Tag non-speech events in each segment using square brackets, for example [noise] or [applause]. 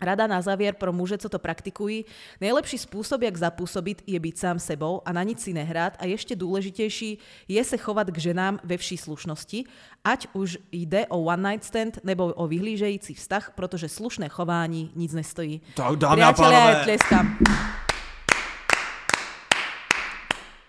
Rada na závěr pro muže, co to praktikují. Nejlepší způsob, jak zapůsobit, je být sám sebou a na nic si nehrát a ještě důležitější je se chovat k ženám ve vší slušnosti, ať už jde o one night stand nebo o vyhlížející vztah, protože slušné chování nic nestojí. Tak dámy a pánové. tlieskam.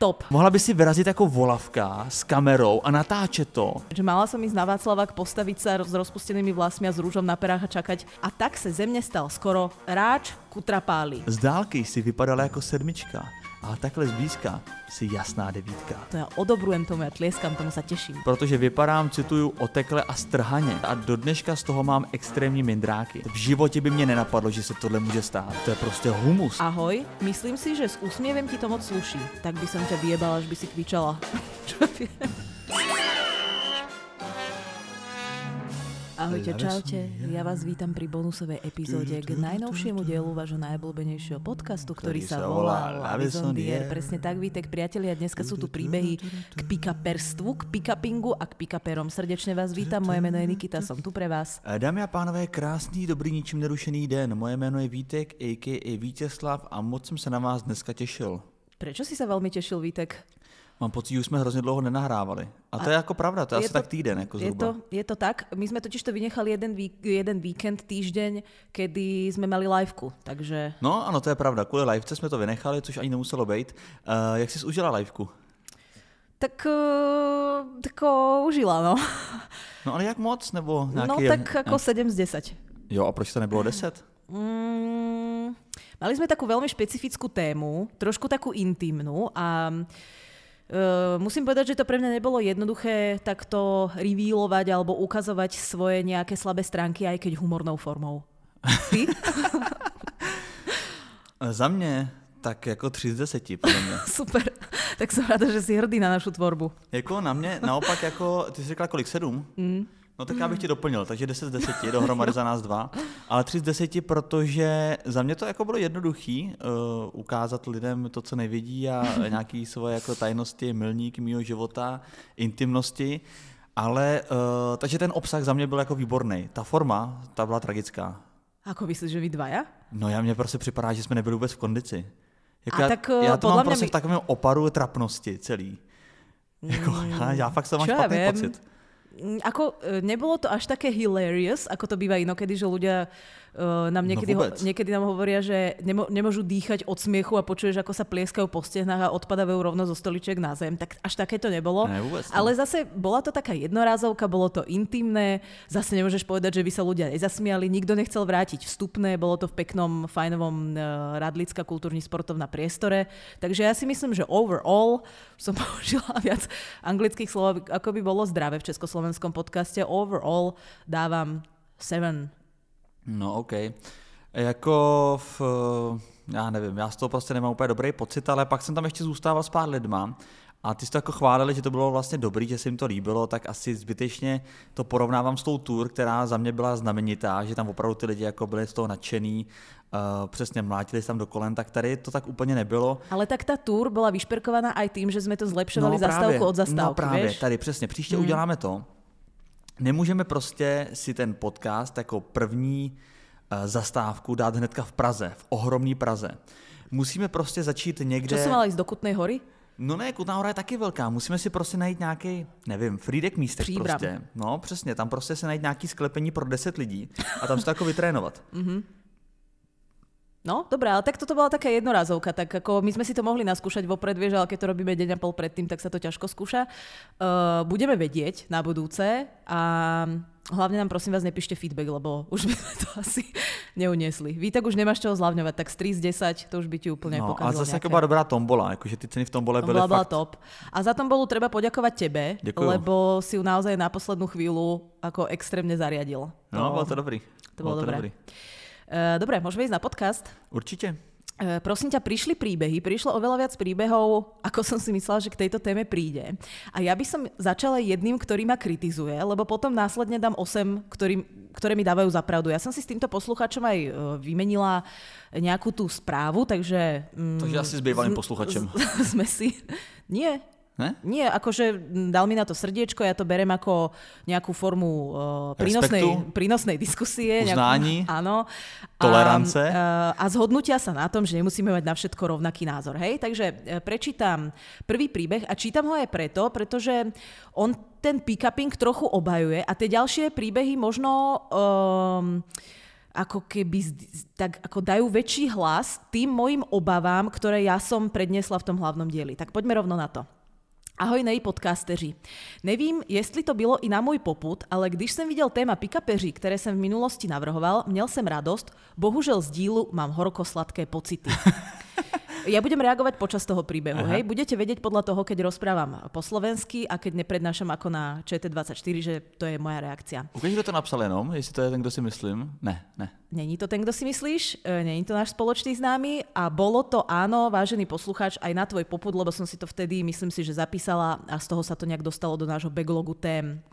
Top. Mohla by si vyrazit jako volavka s kamerou a natáčet to. Že mala som ísť na Václavák, postaviť sa s rozpustenými vlasmi a s rúžom na perách a čakať. A tak se ze mne stal skoro ráč kutrapáli. Z dálky si vypadala jako sedmička, ale takhle zblízka si jasná devítka. To ja odobrujem tomu, ja tlieskam, tomu sa teším. Protože vypadám, cituju, otekle a strhaně. A do dneška z toho mám extrémní mindráky. V životě by mě nenapadlo, že se tohle může stát. To je prostě humus. Ahoj, myslím si, že s úsmievem ti to moc sluší. Tak by som ťa vyjebala, až by si kvičala. [laughs] Ahojte, čaute. Ja vás vítam pri bonusovej epizóde k najnovšiemu dielu vášho najobľúbenejšieho podcastu, ktorý, sa volá Lavis on the Air. Presne tak, Vítek, priatelia, dneska sú tu príbehy k pikaperstvu, k pikapingu a k pikaperom. Srdečne vás vítam, moje meno je Nikita, som tu pre vás. Eh, Dámy a pánové, krásný, dobrý, ničím nerušený den. Moje jméno je Vítek, a.k.a. Vítězslav a moc jsem se na vás dneska těšil. Prečo si sa veľmi tešil, Vítek? Mám pocit, že už jsme hrozně dlouho nenahrávali. A to je jako pravda, to je, je asi to- tak týden jako Je zhruba. to, je to tak. My sme totiž to vynechali jeden, vík, jeden víkend, týždeň, kedy sme mali liveku. Takže No ano, to je pravda. Kvůli livece jsme to vynechali, což ani nemuselo být. Uh, jak jsi užila liveku? tak, uh, tak ho užila, no. No ale jak moc? Nebo No nějaký... tak ako 7 z 10. Jo, a proč to nebylo 10? Mm, mali sme takú veľmi špecifickú tému, trošku takú intimnú a Uh, musím povedať, že to pre mňa nebolo jednoduché takto revealovať alebo ukazovať svoje nejaké slabé stránky, aj keď humornou formou. Ty? Eh, [laughs] Za mě tak jako 3 z 10, podle mě. [laughs] Super. Tak som rada, že si hrdý na našu tvorbu. Jako na mě, naopak jako, ty jsi řekla kolik, 7? Mm. No tak já bych ti doplnil, takže 10 z 10, [laughs] dohromady za nás dva. Ale 3 z 10, protože za mě to jako bylo jednoduchý uh, ukázat lidem to, co nevědí a [laughs] nějaký svoje jako tajnosti, milník mýho života, intimnosti. Ale, uh, takže ten obsah za mě byl jako výborný. Ta forma, ta byla tragická. Ako myslíš, že vy dvaja? No já mně prostě připadá, že jsme nebyli vůbec v kondici. Jako A já, tak, já to mám mě prostě my- v takovém oparu trapnosti celý. Jako, já, já fakt jsem mám špatný viem. pocit. Ako, e, nebolo to až také hilarious, ako to býva inokedy, že ľudia uh, nám niekedy, ho, vôbec. niekedy nám hovoria, že nemo, nemôžu dýchať od smiechu a počuješ, ako sa plieskajú po stehnách a odpadávajú rovno zo stoličiek na zem. Tak až také to nebolo. Ne, vôbec ne. Ale zase bola to taká jednorázovka, bolo to intimné. Zase nemôžeš povedať, že by sa ľudia nezasmiali. Nikto nechcel vrátiť vstupné. Bolo to v peknom, fajnovom uh, Radlická kultúrní sportovná priestore. Takže ja si myslím, že overall som [laughs] použila viac anglických slov, ako by bolo zdravé v československom podcaste. Overall dávam 7. No, OK. Jako v, já nevím, já z toho prostě nemám úplně dobrý pocit, ale pak jsem tam ještě zůstával s pár lidma a ty jsi to jako chválili, že to bylo vlastně dobrý, že se jim to líbilo, tak asi zbytečně to porovnávám s tou tour, která za mě byla znamenitá, že tam opravdu ty lidi jako byli z toho nadšený, uh, přesně mlátili tam do kolen, tak tady to tak úplně nebylo. Ale tak tá tour bola vyšperkovaná aj tým, že sme to zlepšovali zastávku od zastávky, no právě, vieš? tady přesně, příště hmm. uděláme to. Nemůžeme prostě si ten podcast jako první uh, zastávku dát hnedka v Praze, v ohromný Praze. Musíme prostě začít někde... Čo som mala ísť do Kutnej hory? No ne, Kutná hora je taky velká. Musíme si prostě najít nějaký, nevím, Frídek místek Příbram. prostě. No, přesně, tam prostě se najít nějaký sklepení pro 10 lidí a tam se to jako vytrénovat. No, dobré, ale tak toto bola taká jednorázovka, tak ako my sme si to mohli naskúšať vopred, vieš, ale keď to robíme deň a pol predtým, tak sa to ťažko skúša. Uh, budeme vedieť na budúce a hlavne nám prosím vás nepíšte feedback, lebo už [laughs] by sme to asi neuniesli. Vy tak už nemáš čoho zľavňovať, tak z 3 z 10 to už by ti úplne No, a pokazilo zase nejaké. jako byla dobrá tombola, jakože ty ceny v tombole byly fakt... top. A za tombolu treba poďakovať tebe, Ďakujem. lebo si ju naozaj na poslednú chvíľu ako extrémne zariadil. No, bylo to dobrý. To bolo Bylo dobré. dobrý. Uh, dobre, môžeme ísť na podcast. Určitě. E, Prosím ťa, prišli príbehy, prišlo oveľa viac príbehov, [laughs] ako som si myslela, že k tejto téme príde. A ja by som začala jedným, ktorý ma kritizuje, lebo potom následne dám 8, ktorý, ktoré mi dávajú za pravdu. Ja som si s týmto posluchačom aj e, vymenila nejakú tú správu, takže... mm, Takže asi s bývalým z- posluchačem. [laughs] z- Sme si... Nie, Ne? Nie, akože dal mi na to srdiečko, ja to berem ako nejakú formu uh, prínosnej, prínosnej diskusie. Uznání. Nejakú, áno. Tolerance. A, a zhodnutia sa na tom, že nemusíme mať na všetko rovnaký názor. Hej? Takže prečítam prvý príbeh a čítam ho aj preto, pretože on ten pick-upping trochu obhajuje a tie ďalšie príbehy možno... Um, ako keby tak ako dajú väčší hlas tým mojim obavám, ktoré ja som predniesla v tom hlavnom dieli. Tak poďme rovno na to. Ahoj nej podcasteři. Nevím, jestli to bylo i na můj poput, ale když jsem viděl téma pikapeří, které jsem v minulosti navrhoval, měl jsem radost, bohužel z dílu mám horko-sladké pocity. [laughs] Ja budem reagovať počas toho príbehu. Hej? Budete vedieť podľa toho, keď rozprávam po slovensky a keď neprednášam ako na ČT24, že to je moja reakcia. Ukáž, kdo to napsal jenom, jestli to je ten, kdo si myslím. Ne, ne. Není to ten, kto si myslíš, e, není to náš spoločný známy a bolo to áno, vážený poslucháč, aj na tvoj poput, lebo som si to vtedy, myslím si, že zapísala a z toho sa to nejak dostalo do nášho backlogu tém.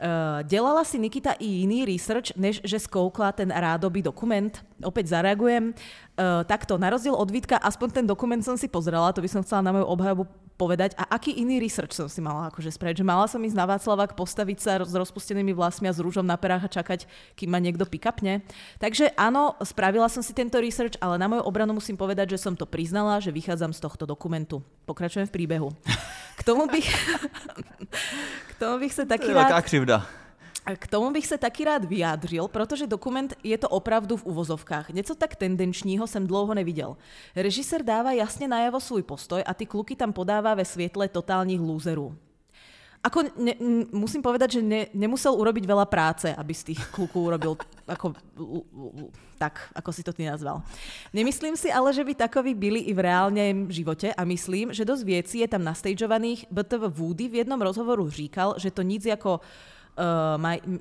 Uh, delala si Nikita i iný research, než že skoukla ten rádoby dokument? Opäť zareagujem. Uh, takto, na rozdiel od Vítka, aspoň ten dokument som si pozrela, to by som chcela na moju obhajobu povedať. A aký iný research som si mala akože spraviť? Že mala som ísť na Václavák, postaviť sa s rozpustenými vlasmi a s rúžom na perách a čakať, kým ma niekto pikapne. Takže áno, spravila som si tento research, ale na moju obranu musím povedať, že som to priznala, že vychádzam z tohto dokumentu. Pokračujem v príbehu. K tomu bych, [laughs] k tomu bych se taky to je rád... K tomu bych se taky rád vyjádřil, protože dokument je to opravdu v uvozovkách. Něco tak tendenčního jsem dlouho neviděl. Režisér dává jasně najavo svůj postoj a ty kluky tam podává ve světle totálních lúzerů. Ako ne, musím povedať, že ne, nemusel urobiť veľa práce, aby z tých klukov urobil ako, tak, ako si to ty nazval. Nemyslím si ale, že by takoví byli i v reálnom živote a myslím, že dosť věcí je tam nastageovaných. BTV Woody v jednom rozhovoru říkal, že to nic jako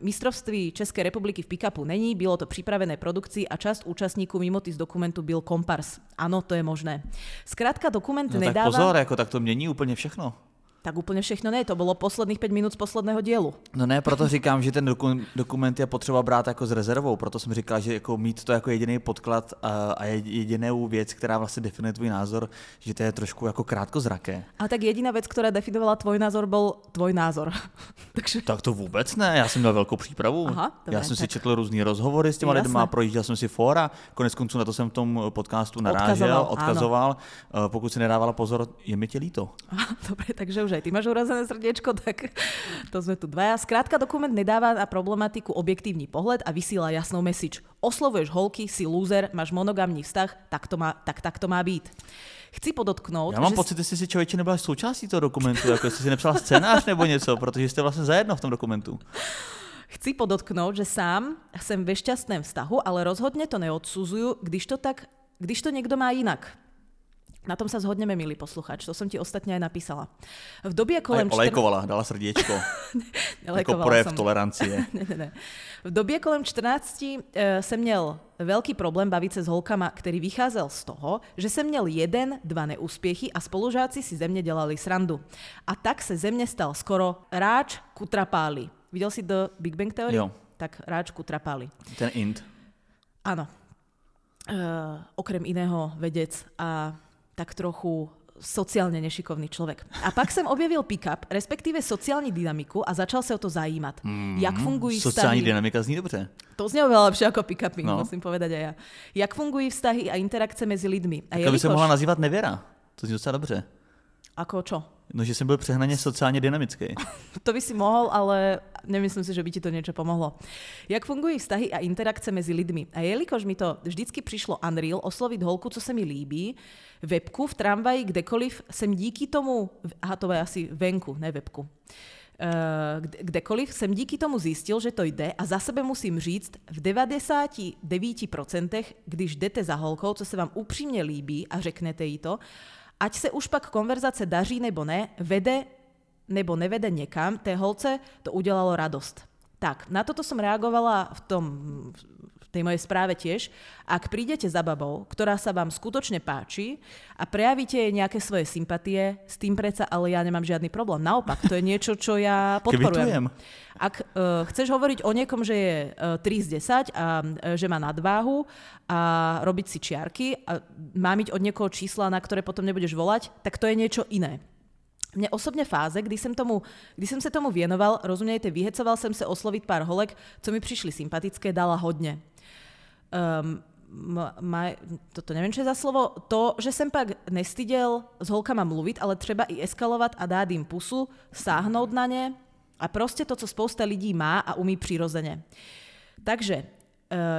mistrovství České republiky v pick-upu není, bylo to připravené produkci a část účastníků mimo ty z dokumentu byl kompars. Ano, to je možné. Zkrátka dokument no, nedává... Tak pozor, jako tak to mění úplně všechno. Tak úplně všechno ne, to bylo posledních pět minut z posledného dílu. No ne, proto říkám, že ten doku- dokument je potřeba brát jako s rezervou, proto jsem říkal, že jako mít to jako jediný podklad a, a jedinou věc, která vlastně definuje tvůj názor, že to je trošku jako krátkozraké. A tak jediná věc, která definovala tvůj názor, byl tvůj názor. [laughs] Takže... Tak to vůbec ne, já jsem měl velkou přípravu. Aha, dobré, já jsem tak. si četl různé rozhovory s těma Jasné. lidma, projížděl jsem si fóra, konec konců na to jsem v tom podcastu narážel, odkazoval. odkazoval. Eh, pokud si nedávala pozor, je mi tě líto. [laughs] Aha, dobré, takže už aj ty máš urazené srdiečko, tak to sme tu dvaja. Skrátka, dokument nedáva na problematiku objektívny pohled a vysíla jasnou message. Oslovuješ holky, si loser, máš monogamní vztah, tak to má, tak, tak to má být. Chci podotknout, Já mám že pocit, že si člověče nebyla součástí toho dokumentu, jako jestli si nepsala scénář nebo něco, protože jste vlastně zajedno v tom dokumentu. Chci podotknout, že sám jsem ve šťastném vztahu, ale rozhodně to neodsuzuju, když to tak, když to někdo má jinak. Na tom sa zhodneme, milý posluchač. To som ti ostatně aj napísala. V době kolem... Aj olejkovala, dala srdíčko. [laughs] jako projev som. tolerancie. [laughs] ne, ne, ne. V době kolem 14 uh, jsem měl velký problém bavit se s holkama, který vycházel z toho, že jsem měl jeden, dva neúspěchy a spolužáci si ze mě dělali srandu. A tak se ze mě stal skoro ráč kutrapáli. Viděl si The Big Bang Theory? Jo. Tak ráč kutrapáli. Ten int. Ano. Uh, okrem iného vedec a tak trochu sociálně nešikovný člověk. A pak jsem objevil pick-up, respektive sociální dynamiku a začal se o to zajímat. Mm, jak fungují sociální vztahy. Dynamika zní dobře. To zní oveľa lepšie ako pick-uping, no. musím povedať aj ja. Jak fungují vztahy a interakce mezi lidmi. A jelikož... by se mohla nazývat nevěra. To zní docela dobře. Ako čo? No, že jsem byl přehnaně sociálně dynamický. [laughs] to by si mohl, ale nemyslím si, že by ti to něco pomohlo. Jak fungují vztahy a interakce mezi lidmi? A jelikož mi to vždycky přišlo unreal oslovit holku, co se mi líbí, webku, v tramvaji, kdekoliv, jsem díky tomu, aha, to je asi venku, ne webku, Uh, kdekoliv jsem díky tomu zjistil, že to jde a za sebe musím říct, v 99%, když jdete za holkou, co se vám upřímně líbí a řeknete jí to, ať se už pak konverzace daří nebo ne, vede nebo nevede někam, té holce to udělalo radost. Tak, na toto som reagovala v tom tej mojej správe tiež. Ak prídete za babou, ktorá sa vám skutočne páči a prejavíte jej nejaké svoje sympatie, s tým predsa ale ja nemám žiadny problém. Naopak, to je niečo, čo ja [laughs] podporujem. Ak uh, chceš hovoriť o niekom, že je uh, 3 z 10 a uh, že má nadváhu a robiť si čiarky a má mať od niekoho čísla, na ktoré potom nebudeš volať, tak to je niečo iné. Mně osobně fáze, kdy jsem, tomu, kdy jsem se tomu věnoval, rozumějte, vyhecoval jsem se oslovit pár holek, co mi přišly sympatické, dala hodně. Um, ma, toto neviem, čo je za slovo, to, že jsem pak nestyděl s holkama mluvit, ale třeba i eskalovat a dát jim pusu, sáhnout na ně a prostě to, co spousta lidí má a umí přirozeně. Takže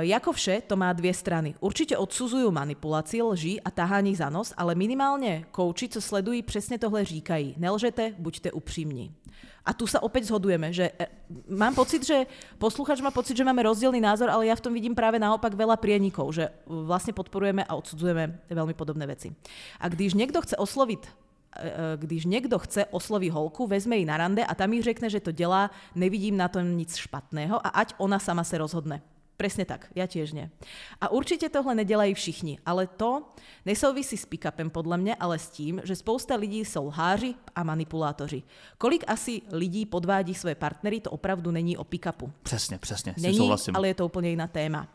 jako vše to má dvě strany. Určitě odsuzují manipulaci, lži a tahání za nos, ale minimálně kouči, co sledují, přesně tohle říkají. Nelžete, buďte upřímní. A tu sa opäť zhodujeme, že e, mám pocit, že posluchač má pocit, že máme rozdielný názor, ale ja v tom vidím práve naopak veľa prienikov, že vlastne podporujeme a odsudzujeme veľmi podobné veci. A když niekto chce osloviť e, e, když někdo chce osloví holku, vezme ji na rande a tam jí řekne, že to dělá, nevidím na tom nic špatného a ať ona sama se rozhodne. Presne tak, ja tiež nie. A určite tohle nedelají všichni, ale to nesouvisí s pick-upem podľa mňa, ale s tím, že spousta lidí jsou lháři a manipulátoři. Kolik asi lidí podvádí své partnery, to opravdu není o pick-upu. Přesně, přesně, není, ale je to úplně jiná téma.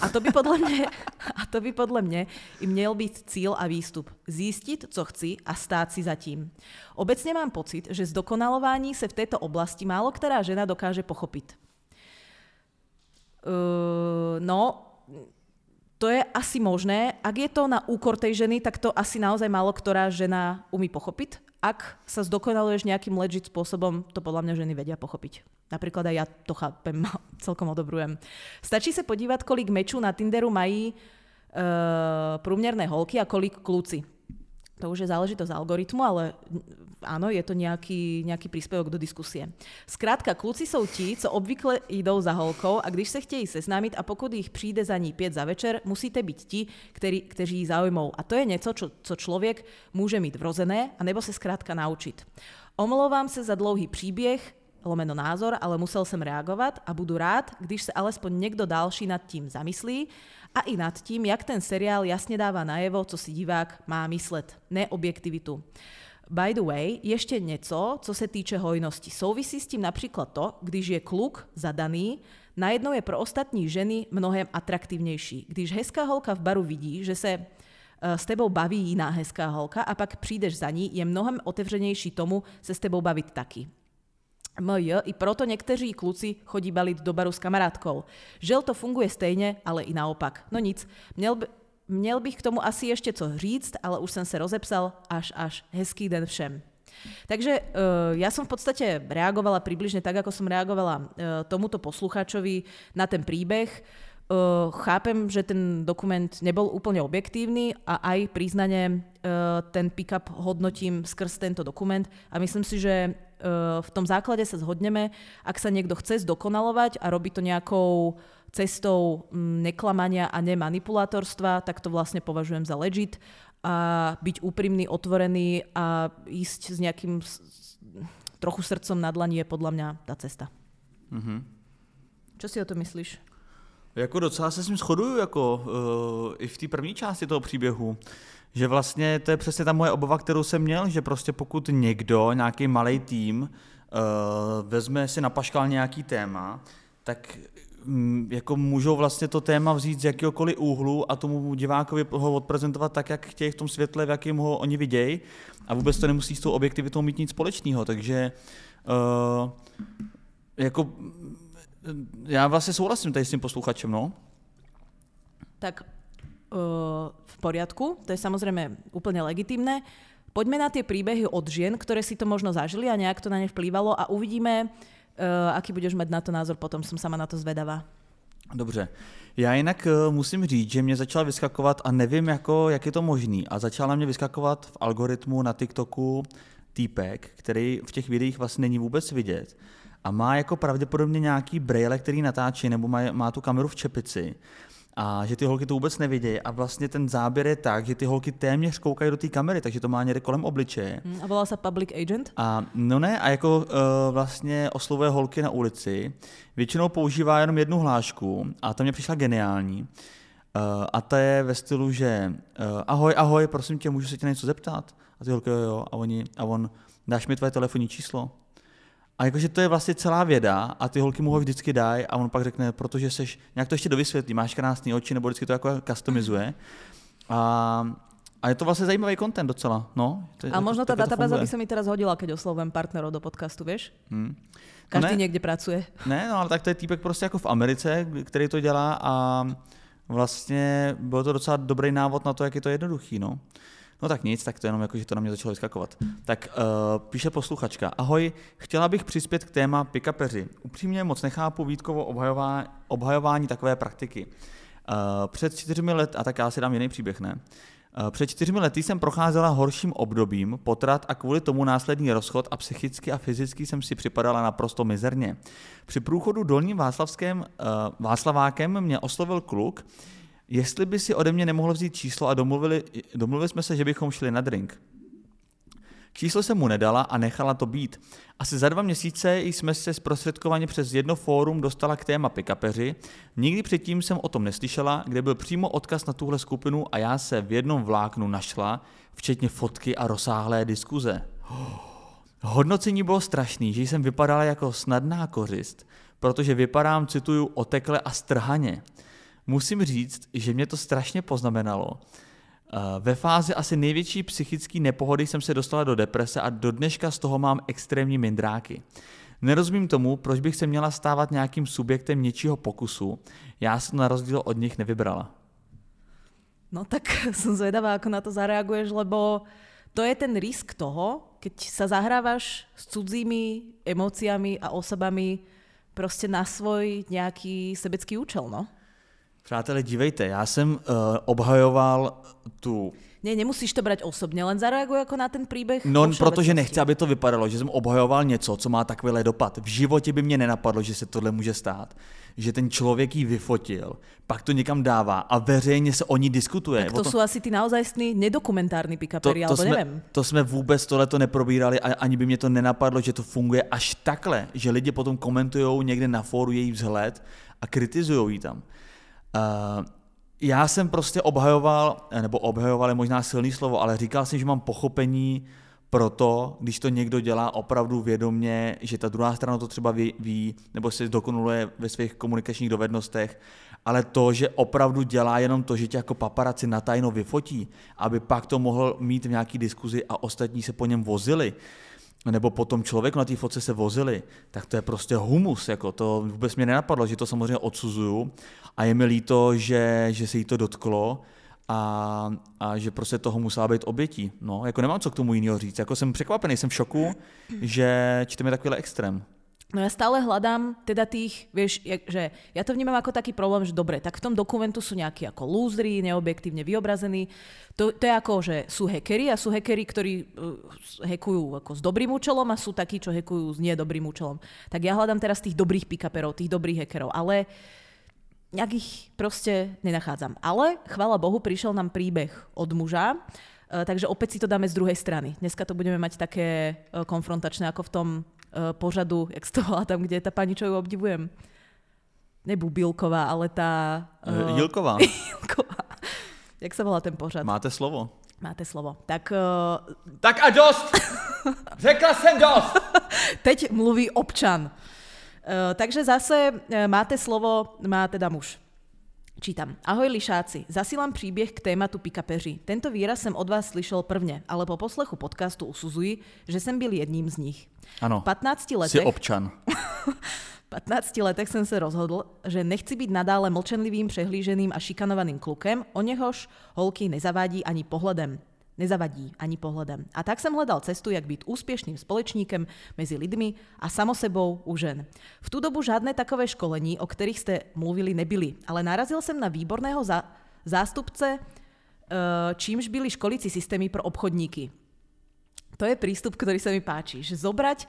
A to by podle mě, [laughs] a to by podle mě i měl být cíl a výstup. Zjistit, co chci a stát si za tím. Obecně mám pocit, že zdokonalování se v této oblasti málo která žena dokáže pochopit. Uh, no, to je asi možné. Ak je to na úkor tej ženy, tak to asi naozaj málo ktorá žena umí pochopiť. Ak sa zdokonaluješ nejakým legit spôsobom, to podľa mňa ženy vedia pochopiť. Napríklad aj ja to chápem, [laughs] celkom odobrujem. Stačí sa podívať, kolik mečů na Tinderu mají uh, průměrné holky a kolik kluci to už je záležitosť algoritmu, ale áno, je to nejaký, nejaký príspevok do diskusie. Skrátka, kluci jsou ti, co obvykle jdou za holkou a když se chtějí seznámit a pokud jich přijde za ní pět za večer, musíte být ti, který, kteří ji zaujmou. A to je něco, čo, co člověk může mít vrozené, anebo se zkrátka naučit. Omlouvám se za dlouhý příběh, lomeno názor, ale musel jsem reagovat a budu rád, když se alespoň někdo další nad tím zamyslí a i nad tím, jak ten seriál jasně dává najevo, co si divák má myslet, ne objektivitu. By the way, ještě něco, co se týče hojnosti. Souvisí s tím například to, když je kluk zadaný, najednou je pro ostatní ženy mnohem atraktivnější. Když hezká holka v baru vidí, že se eh, s tebou baví jiná hezká holka a pak přijdeš za ní, je mnohem otevřenější tomu se s tebou bavit taky. MJ, i proto někteří kluci chodí balit do baru s kamarádkou. Žel to funguje stejně, ale i naopak. No nic, měl, by, měl bych k tomu asi ještě co říct, ale už jsem se rozepsal až až. Hezký den všem. Takže uh, ja som v podstate reagovala približne tak, ako som reagovala uh, tomuto posluchačovi na ten príbeh. Uh, chápem, že ten dokument nebol úplne objektívny a aj priznane uh, ten pick-up hodnotím skrz tento dokument a myslím si, že v tom základe sa zhodneme, ak sa niekto chce zdokonalovať a robí to nejakou cestou mm, neklamania a nemanipulátorstva, tak to vlastne považujem za legit a byť úprimný, otvorený a ísť s nejakým trochu srdcom na dlaní je podľa mňa tá cesta. Mm-hmm. Čo si o to myslíš? Jako docela se s ním shoduju, jako uh, i v té první části toho příběhu že vlastně to je přesně ta moje obava, kterou jsem měl, že prostě pokud někdo, nějaký malý tým, uh, vezme si na paškal nějaký téma, tak jako můžou vlastně to téma vzít z jakéhokoliv úhlu a tomu divákovi ho odprezentovat tak, jak chtějí v tom světle, v jakém ho oni vidějí a vůbec to nemusí s tou objektivitou mít nic společného, takže uh, jako já vlastně souhlasím tady s tím posluchačem, no. Tak v poriadku, to je samozrejme úplne legitimné. Poďme na tie príbehy od žien, ktoré si to možno zažili a nejak to na ne vplývalo a uvidíme, uh, aký budeš mať na to názor, potom som sama na to zvedavá. Dobře. Já jinak uh, musím říct, že mě začal vyskakovat a nevím, jako, jak je to možný. A začal na mě vyskakovat v algoritmu na TikToku týpek, který v těch videích vlastně není vůbec vidět. A má jako pravděpodobně nějaký braille, který natáčí, nebo má, má tu kameru v čepici a že ty holky to vůbec nevidějí a vlastně ten záběr je tak, že ty holky téměř koukají do té kamery, takže to má někde kolem obličeje. Hmm, a volá se public agent? A no ne, a jako uh, vlastně oslovuje holky na ulici, většinou používá jenom jednu hlášku a to mě přišla geniální. Uh, a ta je ve stylu, že uh, ahoj, ahoj, prosím tě, můžu se tě něco zeptat? A ty holky, jo, jo, a, oni, a on, dáš mi tvoje telefonní číslo? A jakože to je vlastně celá věda a ty holky mu ho vždycky dají a on pak řekne, protože seš, nějak to ještě dovysvětlí, máš krásné oči nebo vždycky to jako customizuje. A A je to vlastně zajímavý content docela, no. To, a možno tá databáza by sa mi teraz hodila, keď oslovujem partnerov do podcastu, vieš? Hmm. Každý no ne, někde pracuje. Ne, no ale tak to je týpek prostě jako v Americe, který to dělá a vlastně byl to docela dobrý návod na to, jak je to jednoduchý, no. No tak nic, tak to jenom jako, že to na mě začalo vyskakovat. Tak uh, píše posluchačka. Ahoj, chtěla bych přispět k téma pikapeři. Upřímně moc nechápu Vítkovo obhajová, obhajování takové praktiky. Uh, před čtyřmi let, a tak já si dám jiný příběh, ne? Uh, před čtyřmi lety jsem procházela horším obdobím, potrat a kvůli tomu následný rozchod a psychicky a fyzicky jsem si připadala naprosto mizerně. Při průchodu dolním Václavském, uh, Václavákem mě oslovil kluk, jestli by si ode mě nemohl vzít číslo a domluvili, domluvili jsme se, že bychom šli na drink. Číslo se mu nedala a nechala to být. Asi za dva měsíce jsme se zprostředkovaně přes jedno fórum dostala k téma pikapeři. Nikdy předtím jsem o tom neslyšela, kde byl přímo odkaz na tuhle skupinu a já se v jednom vláknu našla, včetně fotky a rozsáhlé diskuze. Hodnocení bylo strašný, že jsem vypadala jako snadná kořist, protože vypadám, cituju, otekle a strhaně. Musím říct, že mě to strašně poznamenalo. Eh, ve fázi asi největší psychické nepohody jsem se dostala do deprese a do dneška z toho mám extrémní mindráky. Nerozumím tomu, proč bych se měla stávat nějakým subjektem něčího pokusu. Já jsem na rozdíl od nich nevybrala. No tak [laughs] som zvedavá, ako na to zareaguješ, lebo to je ten risk toho, keď sa zahrávaš s cudzími emóciami a osobami prostě na svoj nějaký sebecký účel, no? Přátelé, dívejte, já jsem uh, obhajoval tu Ne, nemusíš to brať osobně, len zareaguj jako na ten příběh. No, protože nechci, aby to vypadalo, že jsem obhajoval něco, co má takovýhle dopad. V životě by mě nenapadlo, že se tohle může stát. Že ten člověk ji vyfotil, pak to někam dává a veřejně se o ní diskutuje. Tak to, to... jsou asi ty naozajstný nedokumentární pikapery, to, to jsme, nevím. To jsme vůbec tohleto neprobírali a ani by mě to nenapadlo, že to funguje až takhle, že lidi potom komentují někde na fóru její vzhled a kritizují ji tam. Uh, já jsem prostě obhajoval, nebo obhajoval je možná silný slovo, ale říkal jsem, že mám pochopení pro to, když to někdo dělá opravdu vědomě, že ta druhá strana to třeba ví, ví nebo se dokonuluje ve svých komunikačních dovednostech, ale to, že opravdu dělá jenom to, že tě jako paparaci natajno vyfotí, aby pak to mohl mít v nějaký diskuzi a ostatní se po něm vozili, nebo potom člověk na té fotce se vozili, tak to je prostě humus, jako to vůbec mě nenapadlo, že to samozřejmě odsuzuju a je mi líto, že, že se jí to dotklo a, a že prostě toho musela být obětí. No, jako nemám co k tomu jiného říct, jako jsem překvapený, jsem v šoku, že čteme takovýhle extrém. No ja stále hľadám teda tých, vieš, že ja to vnímam ako taký problém, že dobre, tak v tom dokumentu sú nejakí ako lúzri, neobjektívne vyobrazení. To, to je ako, že sú hackery a sú hackery, ktorí uh, hackujú ako s dobrým účelom a sú takí, čo hackujú s nedobrým účelom. Tak ja hľadám teraz tých dobrých pikaperov, tých dobrých hackerov, ale nejak ich proste nenachádzam. Ale, chvála Bohu, prišiel nám príbeh od muža, uh, takže opäť si to dáme z druhej strany. Dneska to budeme mať také uh, konfrontačné ako v tom uh, pořadu, jak to volá tam, kde je ta paní, čo ju obdivujem. Ne Bubilková, ale ta... Uh, Jilková. [laughs] Jilková. Jak se volá ten pořad? Máte slovo. Máte slovo. Tak... Uh... Tak a dost! Řekla jsem dost! [laughs] Teď mluví občan. Uh, takže zase uh, máte slovo, má teda muž. Čítam. Ahoj lišáci, zasílám příběh k tématu pikapeři. Tento výraz jsem od vás slyšel prvně, ale po poslechu podcastu usuzuji, že jsem byl jedním z nich. Ano, v 15 letech... Jsi občan. [laughs] v 15 letech jsem se rozhodl, že nechci být nadále mlčenlivým, přehlíženým a šikanovaným klukem, o něhož holky nezavádí ani pohledem nezavadí ani pohledem. A tak jsem hledal cestu, jak být úspěšným společníkem mezi lidmi a samosebou u žen. V tu dobu žádné takové školení, o kterých jste mluvili, nebyly, ale narazil jsem na výborného za, zástupce, eh, čímž byly školící systémy pro obchodníky. To je přístup, který se mi páčí, že zobrať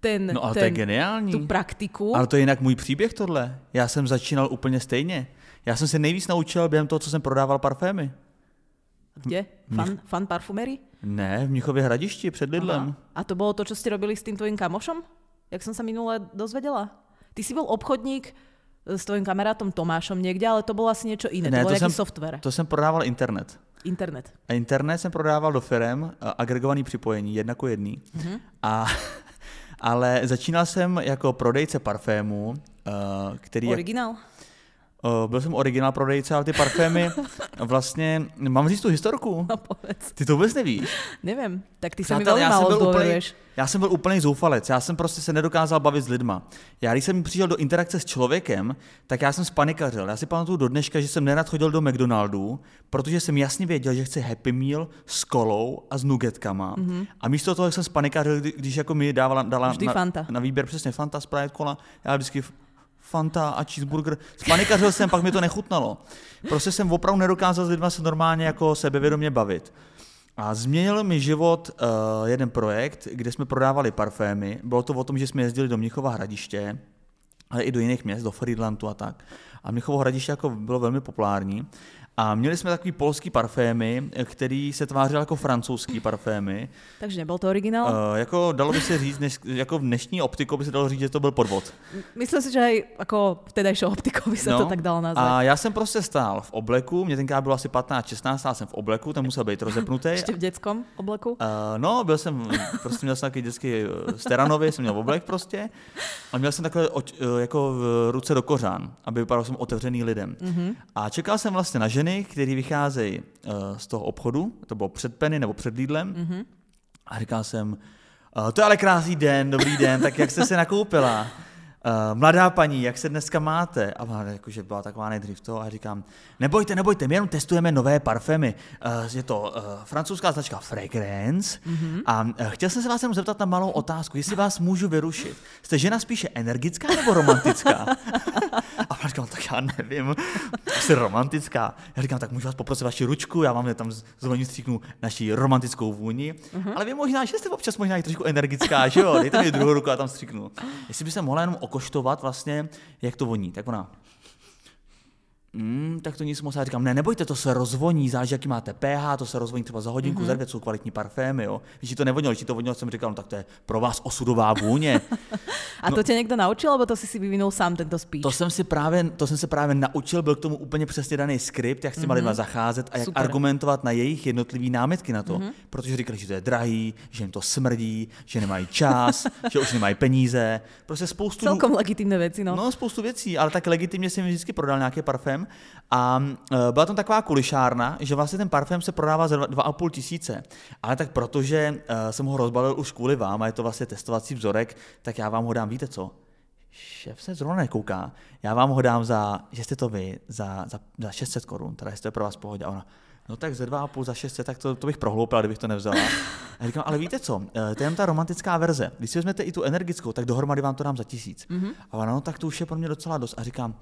ten, no, ale ten, to je geniální. tu praktiku. Ale to je jinak můj příběh tohle. Já jsem začínal úplně stejně. Já jsem se nejvíc naučil během toho, co jsem prodával parfémy. Kde? Fan, fan parfumery? Ne, v Mnichově hradišti před Lidlem. Aha. A to bylo to, co jste robili s tím tvojím kamošom? Jak jsem se minule dozvedela? Ty jsi byl obchodník s tvojím kamarátom Tomášom někde, ale to bylo asi něco jiné. Ne, to, to jsem, software. To jsem prodával internet. Internet. A internet jsem prodával do firm, agregovaný připojení, jedna ku jedný. Mm-hmm. A, [laughs] ale začínal jsem jako prodejce parfému, který... Originál? Jak, byl jsem originál prodejce, ale ty parfémy, [laughs] vlastně, mám říct tu historku? No povedz. Ty to vůbec nevíš? Nevím, tak ty se mi velmi já jsem málo byl úplný, já jsem byl úplný zoufalec, já jsem prostě se nedokázal bavit s lidma. Já když jsem přišel do interakce s člověkem, tak já jsem spanikařil. Já si pamatuju do dneška, že jsem nerad chodil do McDonaldu, protože jsem jasně věděl, že chci Happy Meal s kolou a s nugetkama. Mm-hmm. A místo toho, jsem spanikařil, kdy- když jako mi dávala, dala Vždy na, Fanta. na výběr přesně Fanta, Sprite, kola, já vždycky Fanta a cheeseburger. Spanikařil jsem, pak mi to nechutnalo. Prostě jsem opravdu nedokázal s lidma se normálně jako sebevědomě bavit. A změnil mi život uh, jeden projekt, kde jsme prodávali parfémy. Bylo to o tom, že jsme jezdili do Mnichova hradiště, ale i do jiných měst, do Friedlandu a tak. A Mnichovo hradiště jako bylo velmi populární. A měli jsme takový polský parfémy, který se tvářil jako francouzský parfémy. Takže nebol to originál? Uh, jako dalo by se říct, než, jako v dnešní optikou by se dalo říct, že to byl podvod. Myslím si, že aj ako vtedajšou optikou by sa No, to tak dalo nazvať. A já jsem prostě stál v obleku, mě tenkrát bylo asi 15-16, stál jsem v obleku, ten musel být rozepnutý. Ešte v detskom obleku? Uh, no, byl jsem, prostě měl jsem takový dětský eh, Steranovi, jsem měl oblek prostě. A měl jsem takhle oč, jako v ruce do kořán, aby vypadal jsem otevřený lidem. Mm-hmm. A čekal jsem vlastně na ženy, které vycházejí uh, z toho obchodu, to bylo před Penny nebo před Lidlem. Mm-hmm. A říkal jsem, uh, to je ale krásný den, dobrý den, tak jak jste se nakoupila? Uh, mladá paní, jak se dneska máte? A ona jakože byla taková nejdřív to a říkám, nebojte, nebojte, my jenom testujeme nové parfémy. Uh, je to uh, francouzská značka Fragrance mm-hmm. a uh, chtěl jsem se vás jenom zeptat na malou otázku, jestli vás můžu vyrušit. Jste žena spíše energická nebo romantická? [laughs] a ona říkala, tak já nevím, asi romantická. Já říkám, tak můžu vás poprosit vaši ručku, já vám tam zvoní stříknu naší romantickou vůni. Mm-hmm. Ale vy možná, že jste občas možná i trošku energická, že jo? Dejte mi druhou ruku a tam stříknu. Jestli by se mohla jenom okoštovat vlastně, jak to voní. Tak ona, Mm, tak to nic moc. Já říkám, ne, nebojte, to se rozvoní, záleží, jaký máte pH, to se rozvoní třeba za hodinku, mm-hmm. za dvě, jsou kvalitní parfémy, jo. Když to nevonilo, když to vonilo, jsem říkal, no tak to je pro vás osudová vůně. [laughs] A to tě někdo naučil, alebo to si si vyvinul sám tento speech? To jsem si právě, to jsem se právě naučil, byl k tomu úplně přesně daný skript, jak s těma mm-hmm. lidma zacházet a jak Super. argumentovat na jejich jednotlivý námitky na to. Mm-hmm. Protože říkali, že to je drahý, že jim to smrdí, že nemají čas, [laughs] že už nemají peníze. Prostě spoustu Celkom legitimné veci, no. No, spoustu věcí, ale tak legitimně jsem jim vždycky prodal nějaký parfém. A uh, byla tam taková kulišárna, že vlastně ten parfém se prodává za 2,5 tisíce. Ale tak protože uh, jsem ho rozbalil už kvůli vám a je to vlastně testovací vzorek, tak já vám ho dám, víte co? Šéf se zrovna nekouká. Já vám ho dám za, že jste to vy, za, za, za 600 korun, teda jestli to je pro vás pohodě. A ona, no tak ze 2,5 za 600, tak to, to bych prohloupil, kdybych to nevzala. A já říkám, ale víte co, eh, to je ta romantická verze. Když si vezmete i tu energickou, tak dohromady vám to dám za tisíc. Mm-hmm. A ona, no tak to už je pro mě docela dost. A říkám,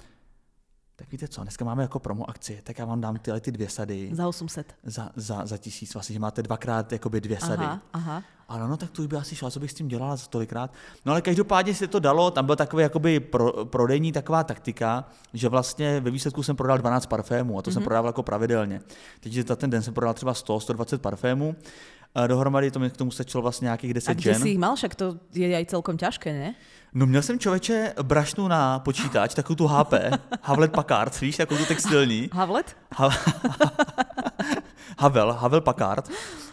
tak víte co, dneska máme jako promo akci, tak já vám dám tyhle ty dvě sady Za 800. za, za, za tisíc, vlastně, že máte dvakrát jakoby dvě sady. Aha, aha. Ale no tak to by asi šlo, co bych s tím dělala za tolikrát. No ale každopádně se to dalo, tam byl takový jakoby pro, prodejní taková taktika, že vlastně ve výsledku jsem prodal 12 parfémů a to mm-hmm. jsem prodával jako pravidelně. Teď za ten den jsem prodal třeba 100, 120 parfémů. Dohromady to mi k tomu stačilo vlastně nějakých 10 A kde žen. si ich mal? Však to je aj celkom ťažké, ne? No měl jsem člověče brašnu na počítač, takovou tu HP, [laughs] Havlet Packard, víš, takovou tu textilní. Havlet? Ha- [laughs] Havel, Havel Packard.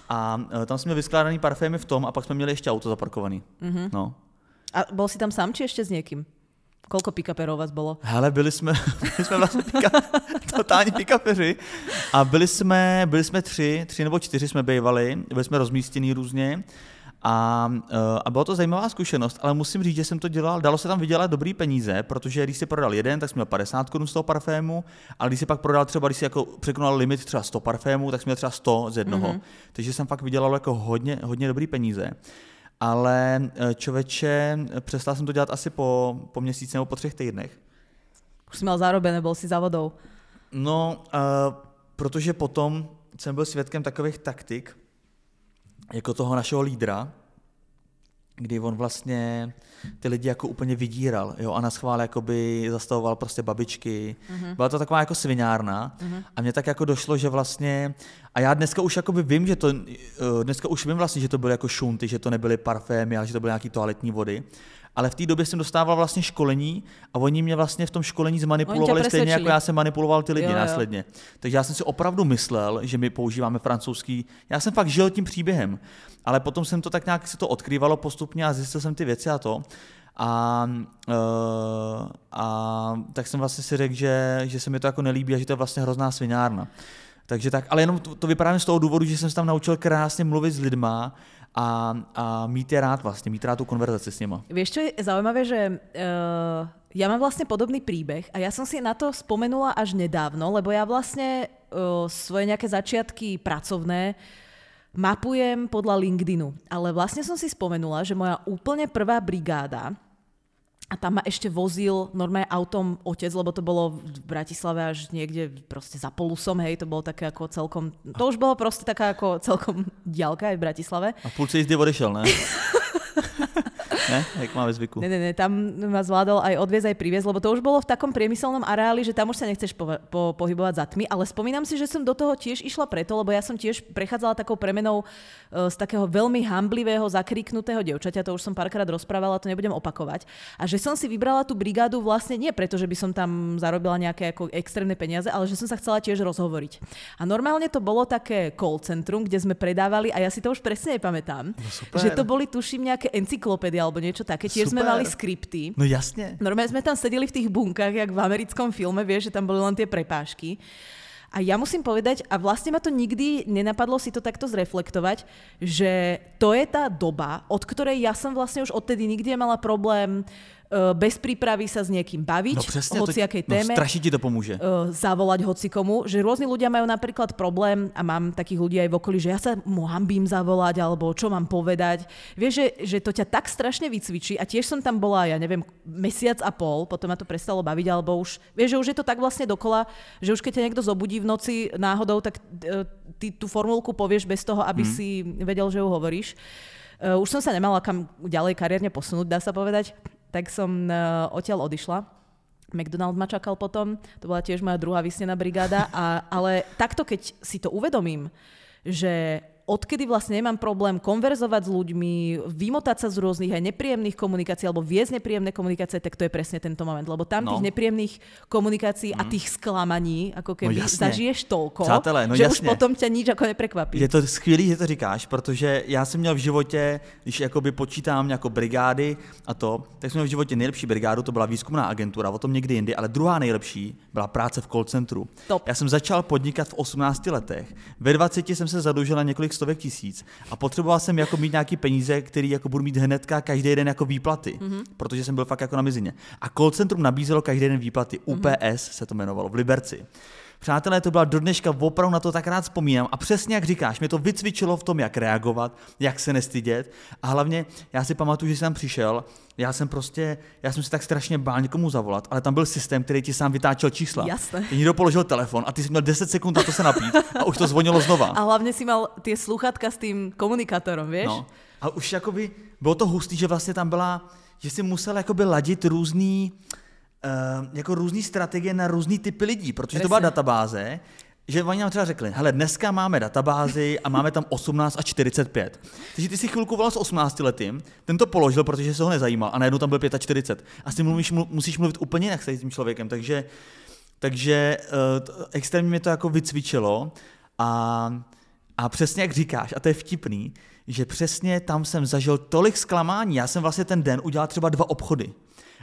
A e, tam jsme měli vyskládaný parfémy v tom a pak jsme měli ještě auto zaparkovaný. Mm-hmm. No. A bol si tam sám, či ešte s niekým? Koľko pick-uperov vás bolo? Hele, byli jsme, [laughs] byli jsme vlastně pika, [laughs] totální pikapeři a byli jsme, byli jsme tři, tři nebo čtyři jsme bývali, byli jsme rozmístění různě a, eh, a byla to zajímavá zkušenost, ale musím říct, že jsem to dělal, dalo se tam vydělat dobrý peníze, protože když si prodal jeden, tak jsme měl 50 korun z toho parfému, ale když si pak prodal třeba, když si jako překonal limit třeba 100 parfémů, tak jsme měl třeba 100 z jednoho. Mm-hmm. Takže jsem fakt vydělal jako hodně, hodně dobrý peníze. Ale eh, člověče, přestal jsem to dělat asi po, po měsíci nebo po třech týdnech. Už si mal zarobené, bol si závodou. No, uh, protože potom jsem byl svědkem takových taktik, jako toho našeho lídra, kdy on vlastně ty lidi jako úplně vydíral, jo, a na schvál jakoby zastavoval prostě babičky. Mm-hmm. Byla to taková jako svinárna mm-hmm. a mně tak jako došlo, že vlastně, a já dneska už jakoby vím, že to, eh, dneska už vím vlastně, že to byly jako šunty, že to nebyly parfémy, ale že to byly nějaký toaletní vody. Ale v té době jsem dostával vlastně školení a oni mě vlastně v tom školení zmanipulovali stejně, jako já jsem manipuloval ty lidi Jo, jo. následně. Takže já jsem si opravdu myslel, že my používáme francouzský. Já jsem fakt žil tím příběhem, ale potom jsem to tak nějak se to odkrývalo postupně a zjistil jsem ty věci a to. A, uh, a tak jsem vlastně si řekl, že, že se mi to jako nelíbí a že to je vlastně hrozná svinárna. Takže tak, ale jenom to, to vypadá z toho důvodu, že jsem se tam naučil krásně mluvit s lidma a, a mít je rád vlastně, mít rád tu konverzaci s nima. Vieš, čo je zaujímavé, že uh, ja mám vlastne podobný príbeh a ja som si na to spomenula až nedávno, lebo ja vlastne uh, svoje nejaké začiatky pracovné mapujem podľa LinkedInu. Ale vlastne som si spomenula, že moja úplne prvá brigáda, a tam ma ešte vozil normálne autom otec, lebo to bolo v Bratislave až niekde proste za polusom, hej, to bolo také ako celkom, to už bolo proste taká ako celkom [laughs] diálka aj v Bratislave. A v půlce jízdy odešel, ne? [laughs] ne? Jak máme zvyku. Ne, ne, ne, tam ma zvládol aj odviezť, aj priviesť, lebo to už bolo v takom priemyselnom areáli, že tam už sa nechceš po, po, pohybovať za tmy, ale spomínam si, že som do toho tiež išla preto, lebo ja som tiež prechádzala takou premenou uh, z takého veľmi hamblivého, zakriknutého devčaťa, to už som párkrát rozprávala, to nebudem opakovať. A že som si vybrala tú brigádu vlastne nie preto, že by som tam zarobila nejaké ako extrémne peniaze, ale že som sa chcela tiež rozhovoriť. A normálne to bolo také call centrum, kde sme predávali, a ja si to už presne nepamätám, no super. že to boli tuším nejaké encyklopédie alebo niečo také. Tiež sme Super. mali skripty. No jasne. Normálne sme tam sedeli v tých bunkách, jak v americkom filme, vieš, že tam boli len tie prepážky. A ja musím povedať, a vlastne ma to nikdy nenapadlo si to takto zreflektovať, že to je tá doba, od ktorej ja som vlastne už odtedy nikdy nemala problém uh, bez prípravy sa s niekým baviť, No přesně, o to, hociakej no, téme strašně ti to pomůže. uh, zavolať hocikomu, že rôzni ľudia majú napríklad problém a mám takých ľudí aj v okolí, že ja sa mu hambím zavolať alebo čo mám povedať. Vieš, že, že to ťa tak strašne vycvičí a tiež som tam bola, ja neviem, mesiac a pol, potom ma to prestalo baviť, alebo už, vieš, že už je to tak vlastne dokola, že už keď ťa niekto zobudí v noci náhodou, tak uh, ty tú formulku povieš bez toho, aby hmm. si vedel, že ju hovoríš. Uh, už som sa nemala kam ďalej kariérne posunúť, dá sa povedať, tak som uh, odtiaľ odišla. McDonald ma čakal potom, to bola tiež moja druhá vysnená brigáda, a, ale takto keď si to uvedomím, že odkedy vlastne nemám problém konverzovať s ľuďmi, vymotať sa z rôznych aj nepríjemných komunikácií alebo viesť nepríjemné komunikácie, tak to je presne tento moment. Lebo tam No. tých nepríjemných komunikácií a tých sklamaní, ako keby No zažiješ toľko, Přátelé, no že už jasne. potom ťa nič ako neprekvapí. Je to skvělý, že to říkáš, protože já jsem měl v životě, když jakoby počítám jako brigády a to, tak jsem měl v životě nejlepší brigádu, to byla výzkumná agentura, o tom někdy jindy, ale druhá nejlepší byla práce v call centru. Top. Já jsem začal podnikat v 18 letech, ve 20 jsem se zadlužil na několik stovek tisíc a potřeboval jsem jako mít nějaký peníze, který jako budu mít hnedka každý den jako výplaty, mm-hmm. protože jsem byl fakt jako na mizině. A call centrum nabízelo každý den výplaty, UPS se to jmenovalo, v Liberci. Přátelé, to byla do dneška, opravdu na to tak rád vzpomínám. A přesně jak říkáš, mě to vycvičilo v tom, jak reagovat, jak se nestydět. A hlavně, já si pamatuju, že jsem přišel, já jsem prostě, já jsem si tak strašně bál někomu zavolat, ale tam byl systém, který ti sám vytáčel čísla. Jasné. Ty někdo položil telefon a ty jsi měl 10 sekund na to se napít a už to zvonilo znova. A hlavne si mal tie slúchatka s tým komunikátorom, vieš? No. A už jakoby bylo to hustý, že vlastně tam byla, že si musel jakoby ladit různý, uh, jako různý strategie na různý typy lidí, protože to byla databáze, že oni nám třeba řekli, hele, dneska máme databázi a máme tam 18 a 45. Takže ty si chvilku volal s 18 letým, ten to položil, protože se ho nezajímal a najednou tam byl 45. A s tím mluvíš, mlu, musíš mluvit úplně jinak s tím člověkem, takže, takže uh, extrémně mě to jako vycvičilo a, a přesně jak říkáš, a to je vtipný, že přesně tam jsem zažil tolik zklamání. Já jsem vlastně ten den udělal třeba dva obchody.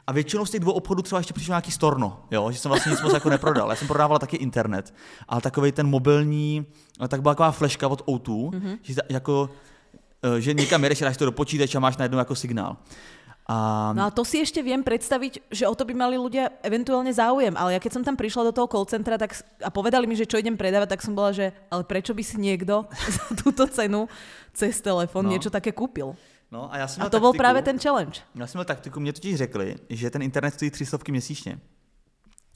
A většinou z těch dvou obchodů třeba ještě přišel nějaký storno, jo? že jsem vlastně nic moc jako neprodal. Já jsem prodával taky internet, ale takový ten mobilní, tak byla taková fleška od O2, mm-hmm. že, jako, eh, že někam jedeš, dáš to do počítače a máš najednou jako signál. A, No a to si ešte viem predstaviť, že o to by mali ľudia eventuálne záujem, ale ja keď som tam prišla do toho call centra tak, a povedali mi, že čo idem predávať, tak som bola, že ale prečo by si niekto [laughs] za túto cenu cez telefon No. niečo také kúpil? No, a, já jsem A to taktiku. práve ten challenge. Já jsem měl taktiku, mě totiž řekli, že ten internet stojí 300 měsíčně.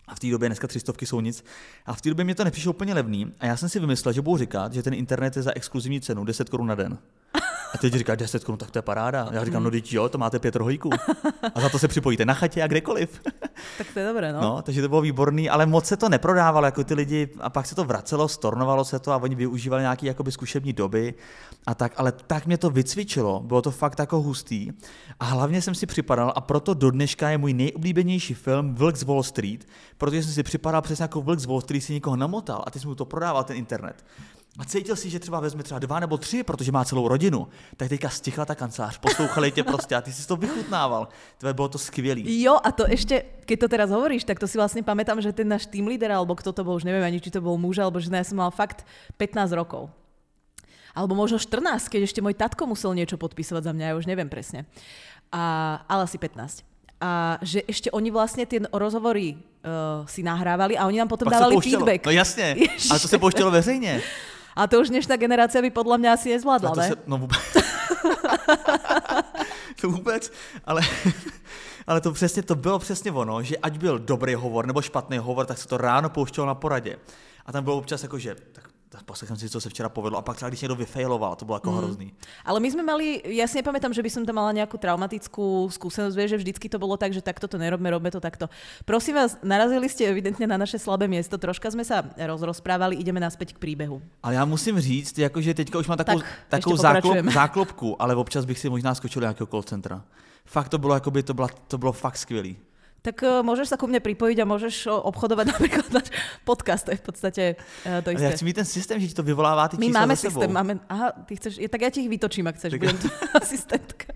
A v té době dneska 300 jsou nic. A v té době mě to nepřišlo úplně levný. A já jsem si vymyslel, že budu říkat, že ten internet je za exkluzivní cenu 10 korun na den. A teď říká 10 korun, tak to je paráda. Já říkám, no teď jo, to máte pět rohlíků. A za to se připojíte na chatě a kdekoliv. [laughs] Tak to je dobré, no. No, takže to bylo výborný, ale moc se to neprodávalo, jako ty lidi, a pak se to vracelo, stornovalo se to a oni využívali nějaké jakoby zkušební doby a tak, ale tak mě to vycvičilo, bylo to fakt jako hustý a hlavně jsem si připadal a proto do dneška je můj nejoblíbenější film Vlk z Wall Street, protože jsem si připadal přesně jako Vlk z Wall Street si někoho namotal a ty jsi mu to prodával ten internet. A cítil si, že třeba vezme třeba dva nebo tři, protože má celou rodinu, tak teďka stichla ta kancelář, poslouchali tě prostě a ty si to vychutnával. To bylo to skvělý. Jo, a to ještě, keď to teraz hovoríš, tak to si vlastně pamätám, že ten náš tým líder, alebo kto to bol, už neviem ani, či to bol muž alebo žena, ja som mal fakt 15 rokov. Alebo možno 14, keď ešte môj tatko musel niečo podpisovať za mňa, ja už neviem presne. A, ale asi 15 a že ešte oni vlastne tie rozhovory uh, si nahrávali a oni nám potom Pak dávali feedback. No jasne, ale to sa pouštělo veřejne. [laughs] A to už dnešná generácia by podľa mňa asi nezvládla, no, ne? Se, no vůbec. [laughs] to vůbec, ale, ale to přesně, to bylo přesně ono, že ať byl dobrý hovor nebo špatný hovor, tak se to ráno pouštělo na poradě. A tam bylo občas jako, že tak poslechám si, co se včera povedlo a pak třeba když někdo vyfailoval, to bylo jako mm. hrozný. Ale my jsme mali, ja si nepamätám, že by som tam mala nejakú traumatickú skúsenosť, vieš, že vždycky to bolo tak, že takto to nerobme, robme to takto. Prosím vás, narazili ste evidentně na naše slabé miesto, troška jsme sa rozprávali, ideme naspäť k príbehu. Ale já musím říct, jakože teďka už mám takovou, tak, takovou záklop, [laughs] záklopku, ale občas bych si možná skočil do nějakého call centra. Fakt to bylo, jakoby, to, bylo, to bylo fakt skvělý tak uh, môžeš sa ku mne pripojiť a môžeš obchodovať [laughs] napríklad náš podcast, to je v podstate uh, to isté. Ale ja chci mít ten systém, že ti to vyvolává ty My máme systém, máme, aha, ty chceš, tak ja ti ich vytočím, ak chceš, tak... budem [laughs] tu [laughs] asistentka.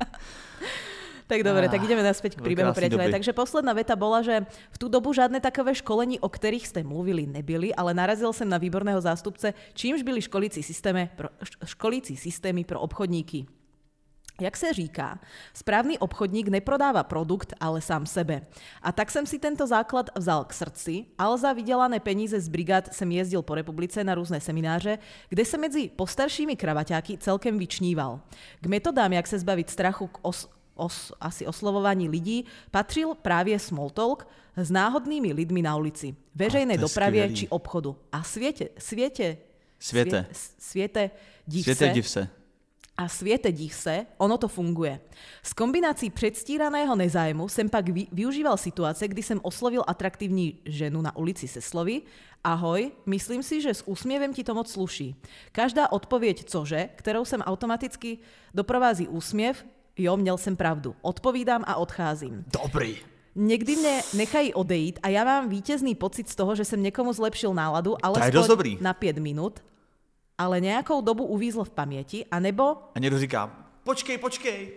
Tak dobre, ah, tak ideme naspäť k príbehu priateľa. Takže posledná veta bola, že v tú dobu žiadne takové školení, o ktorých ste mluvili, nebyli, ale narazil som na výborného zástupce, čímž byli školící, systémy pro, školící systémy pro obchodníky. Jak se říká, správný obchodník neprodává produkt, ale sám sebe. A tak jsem si tento základ vzal k srdci, ale za vydělané peníze z brigád jsem jezdil po republice na různé semináře, kde se mezi postaršími kravaťáky celkem vyčníval. K metodám, jak se zbavit strachu k os, os, asi oslovování lidí, patřil právě small talk s náhodnými lidmi na ulici, veřejné dopravě skvělý. či obchodu. A světě, světě, světe, světe, div světe, div se a sviete div se, ono to funguje. Z kombinácií předstíraného nezájmu jsem pak využíval situace, kdy jsem oslovil atraktivní ženu na ulici se slovy Ahoj, myslím si, že s úsměvem ti to moc sluší. Každá odpověď cože, kterou jsem automaticky doprovází úsměv, jo, měl jsem pravdu. Odpovídám a odcházím. Dobrý. Někdy mě nechají odejít a já mám vítězný pocit z toho, že jsem někomu zlepšil náladu, ale na pět minut ale nějakou dobu uvízl v paměti, anebo... A někdo říká, počkej, počkej.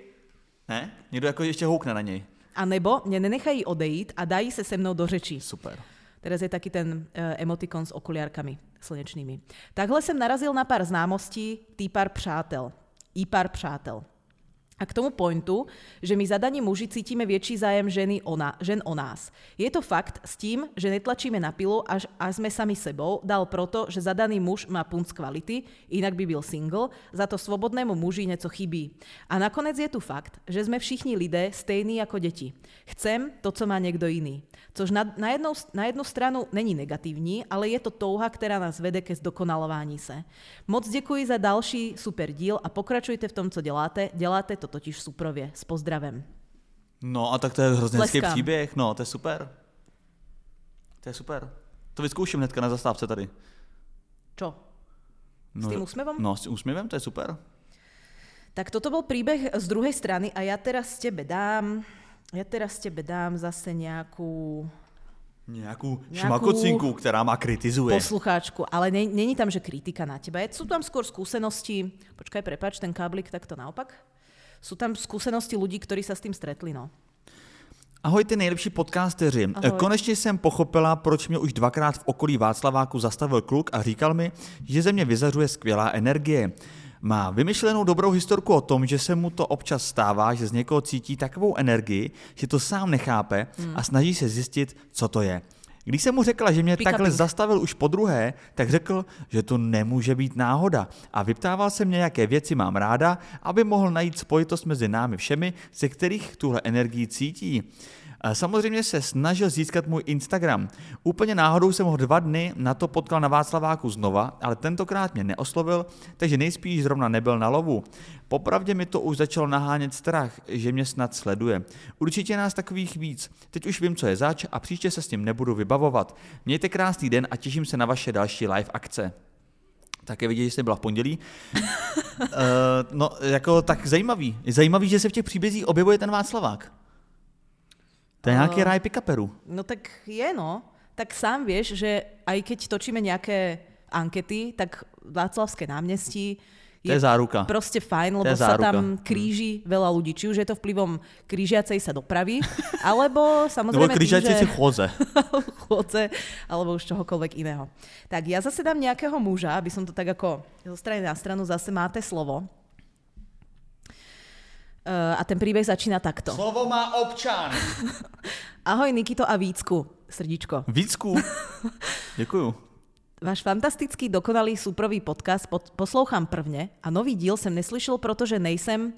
Ne? Někdo jako ještě houkne na něj. A nebo mě nenechají odejít a dají se se mnou do řečí. Super. Teraz je taký ten uh, emotikon s okuliárkami slnečnými. Takhle jsem narazil na pár známostí, tý pár přátel. I pár přátel. A k tomu pointu, že my zadaní muži cítime väčší zájem ženy o na, žen o nás. Je to fakt s tím, že netlačíme na pilu až a sme sami sebou, dal proto, že zadaný muž má punc kvality, inak by byl single, za to svobodnému muži něco chybí. A nakonec je tu fakt, že sme všichni lidé stejní jako deti. Chcem to, co má někdo jiný. Což na, na, jednou, na jednu stranu není negativní, ale je to touha, která nás vede ke zdokonalování se. Moc děkuji za další super díl a pokračujte v tom, co děláte. Děláte to totiž suprově. S pozdravem. No a tak to je hrozně hezký příběh, no to je super. To je super. To vyzkouším hnedka na zastávce tady. Čo? S no, tím úsměvem? No, s úsměvem, to je super. Tak toto byl příběh z druhé strany a já teraz tebe dám ja teraz tebe dám zase nějakou Nějakou, šmakocinku, která má kritizuje. Poslucháčku, ale ne, není tam, že kritika na teba. Sú tam skôr skúsenosti, počkaj, prepač, ten káblik takto naopak. Sú tam skúsenosti ľudí, ktorí sa s tým stretli, no. Ahoj ty nejlepší podcasteři. Ahoj. Konečně jsem pochopila, proč mě už dvakrát v okolí Václaváku zastavil kluk a říkal mi, že ze mě vyzařuje skvělá energie. Má vymyšlenou dobrou historku o tom, že se mu to občas stává, že z někoho cítí takovou energii, že to sám nechápe hmm. a snaží se zjistit, co to je. Když jsem mu řekla, že mě Pika takhle pink. zastavil už po druhé, tak řekl, že to nemůže být náhoda a vyptával se mě, jaké věci mám ráda, aby mohl najít spojitost mezi námi všemi, ze kterých tuhle energii cítí. Samozřejmě se snažil získat můj Instagram. Úplně náhodou jsem ho dva dny na to potkal na Václaváku znova, ale tentokrát mě neoslovil, takže nejspíš zrovna nebyl na lovu. Popravdě mi to už začalo nahánět strach, že mě snad sleduje. Určitě nás takových víc. Teď už vím, co je zač a příště se s ním nebudu vybavovat. Mějte krásný den a těším se na vaše další live akce. Také vidět, že jste byla v pondělí. uh, [laughs] no, jako tak zajímavý. Zajímavý, že se v těch příbězích objevuje ten Václavák. To je nějaký ráj pick No tak je, no. Tak sám vieš, že aj keď točíme nejaké ankety, tak Václavské náměstí To je záruka. proste fajn, lebo je sa tam kríži veľa ľudí. Či už je to vplyvom krížiacej sa dopravy, [laughs] alebo Nebo samozrejme križající že si chôze. [laughs] chôdze, alebo už čohokoľvek iného. Tak ja zase dám nejakého muža, aby som to tak ako zo strany na stranu zase máte slovo. Uh, a ten príbeh začína takto. Slovo má občan. [laughs] Ahoj Nikito a Vícku, srdíčko. Vícku. [laughs] Děkuju. Váš fantastický, dokonalý, súprový podcast pod, poslouchám prvne a nový díl jsem neslyšel, protože nejsem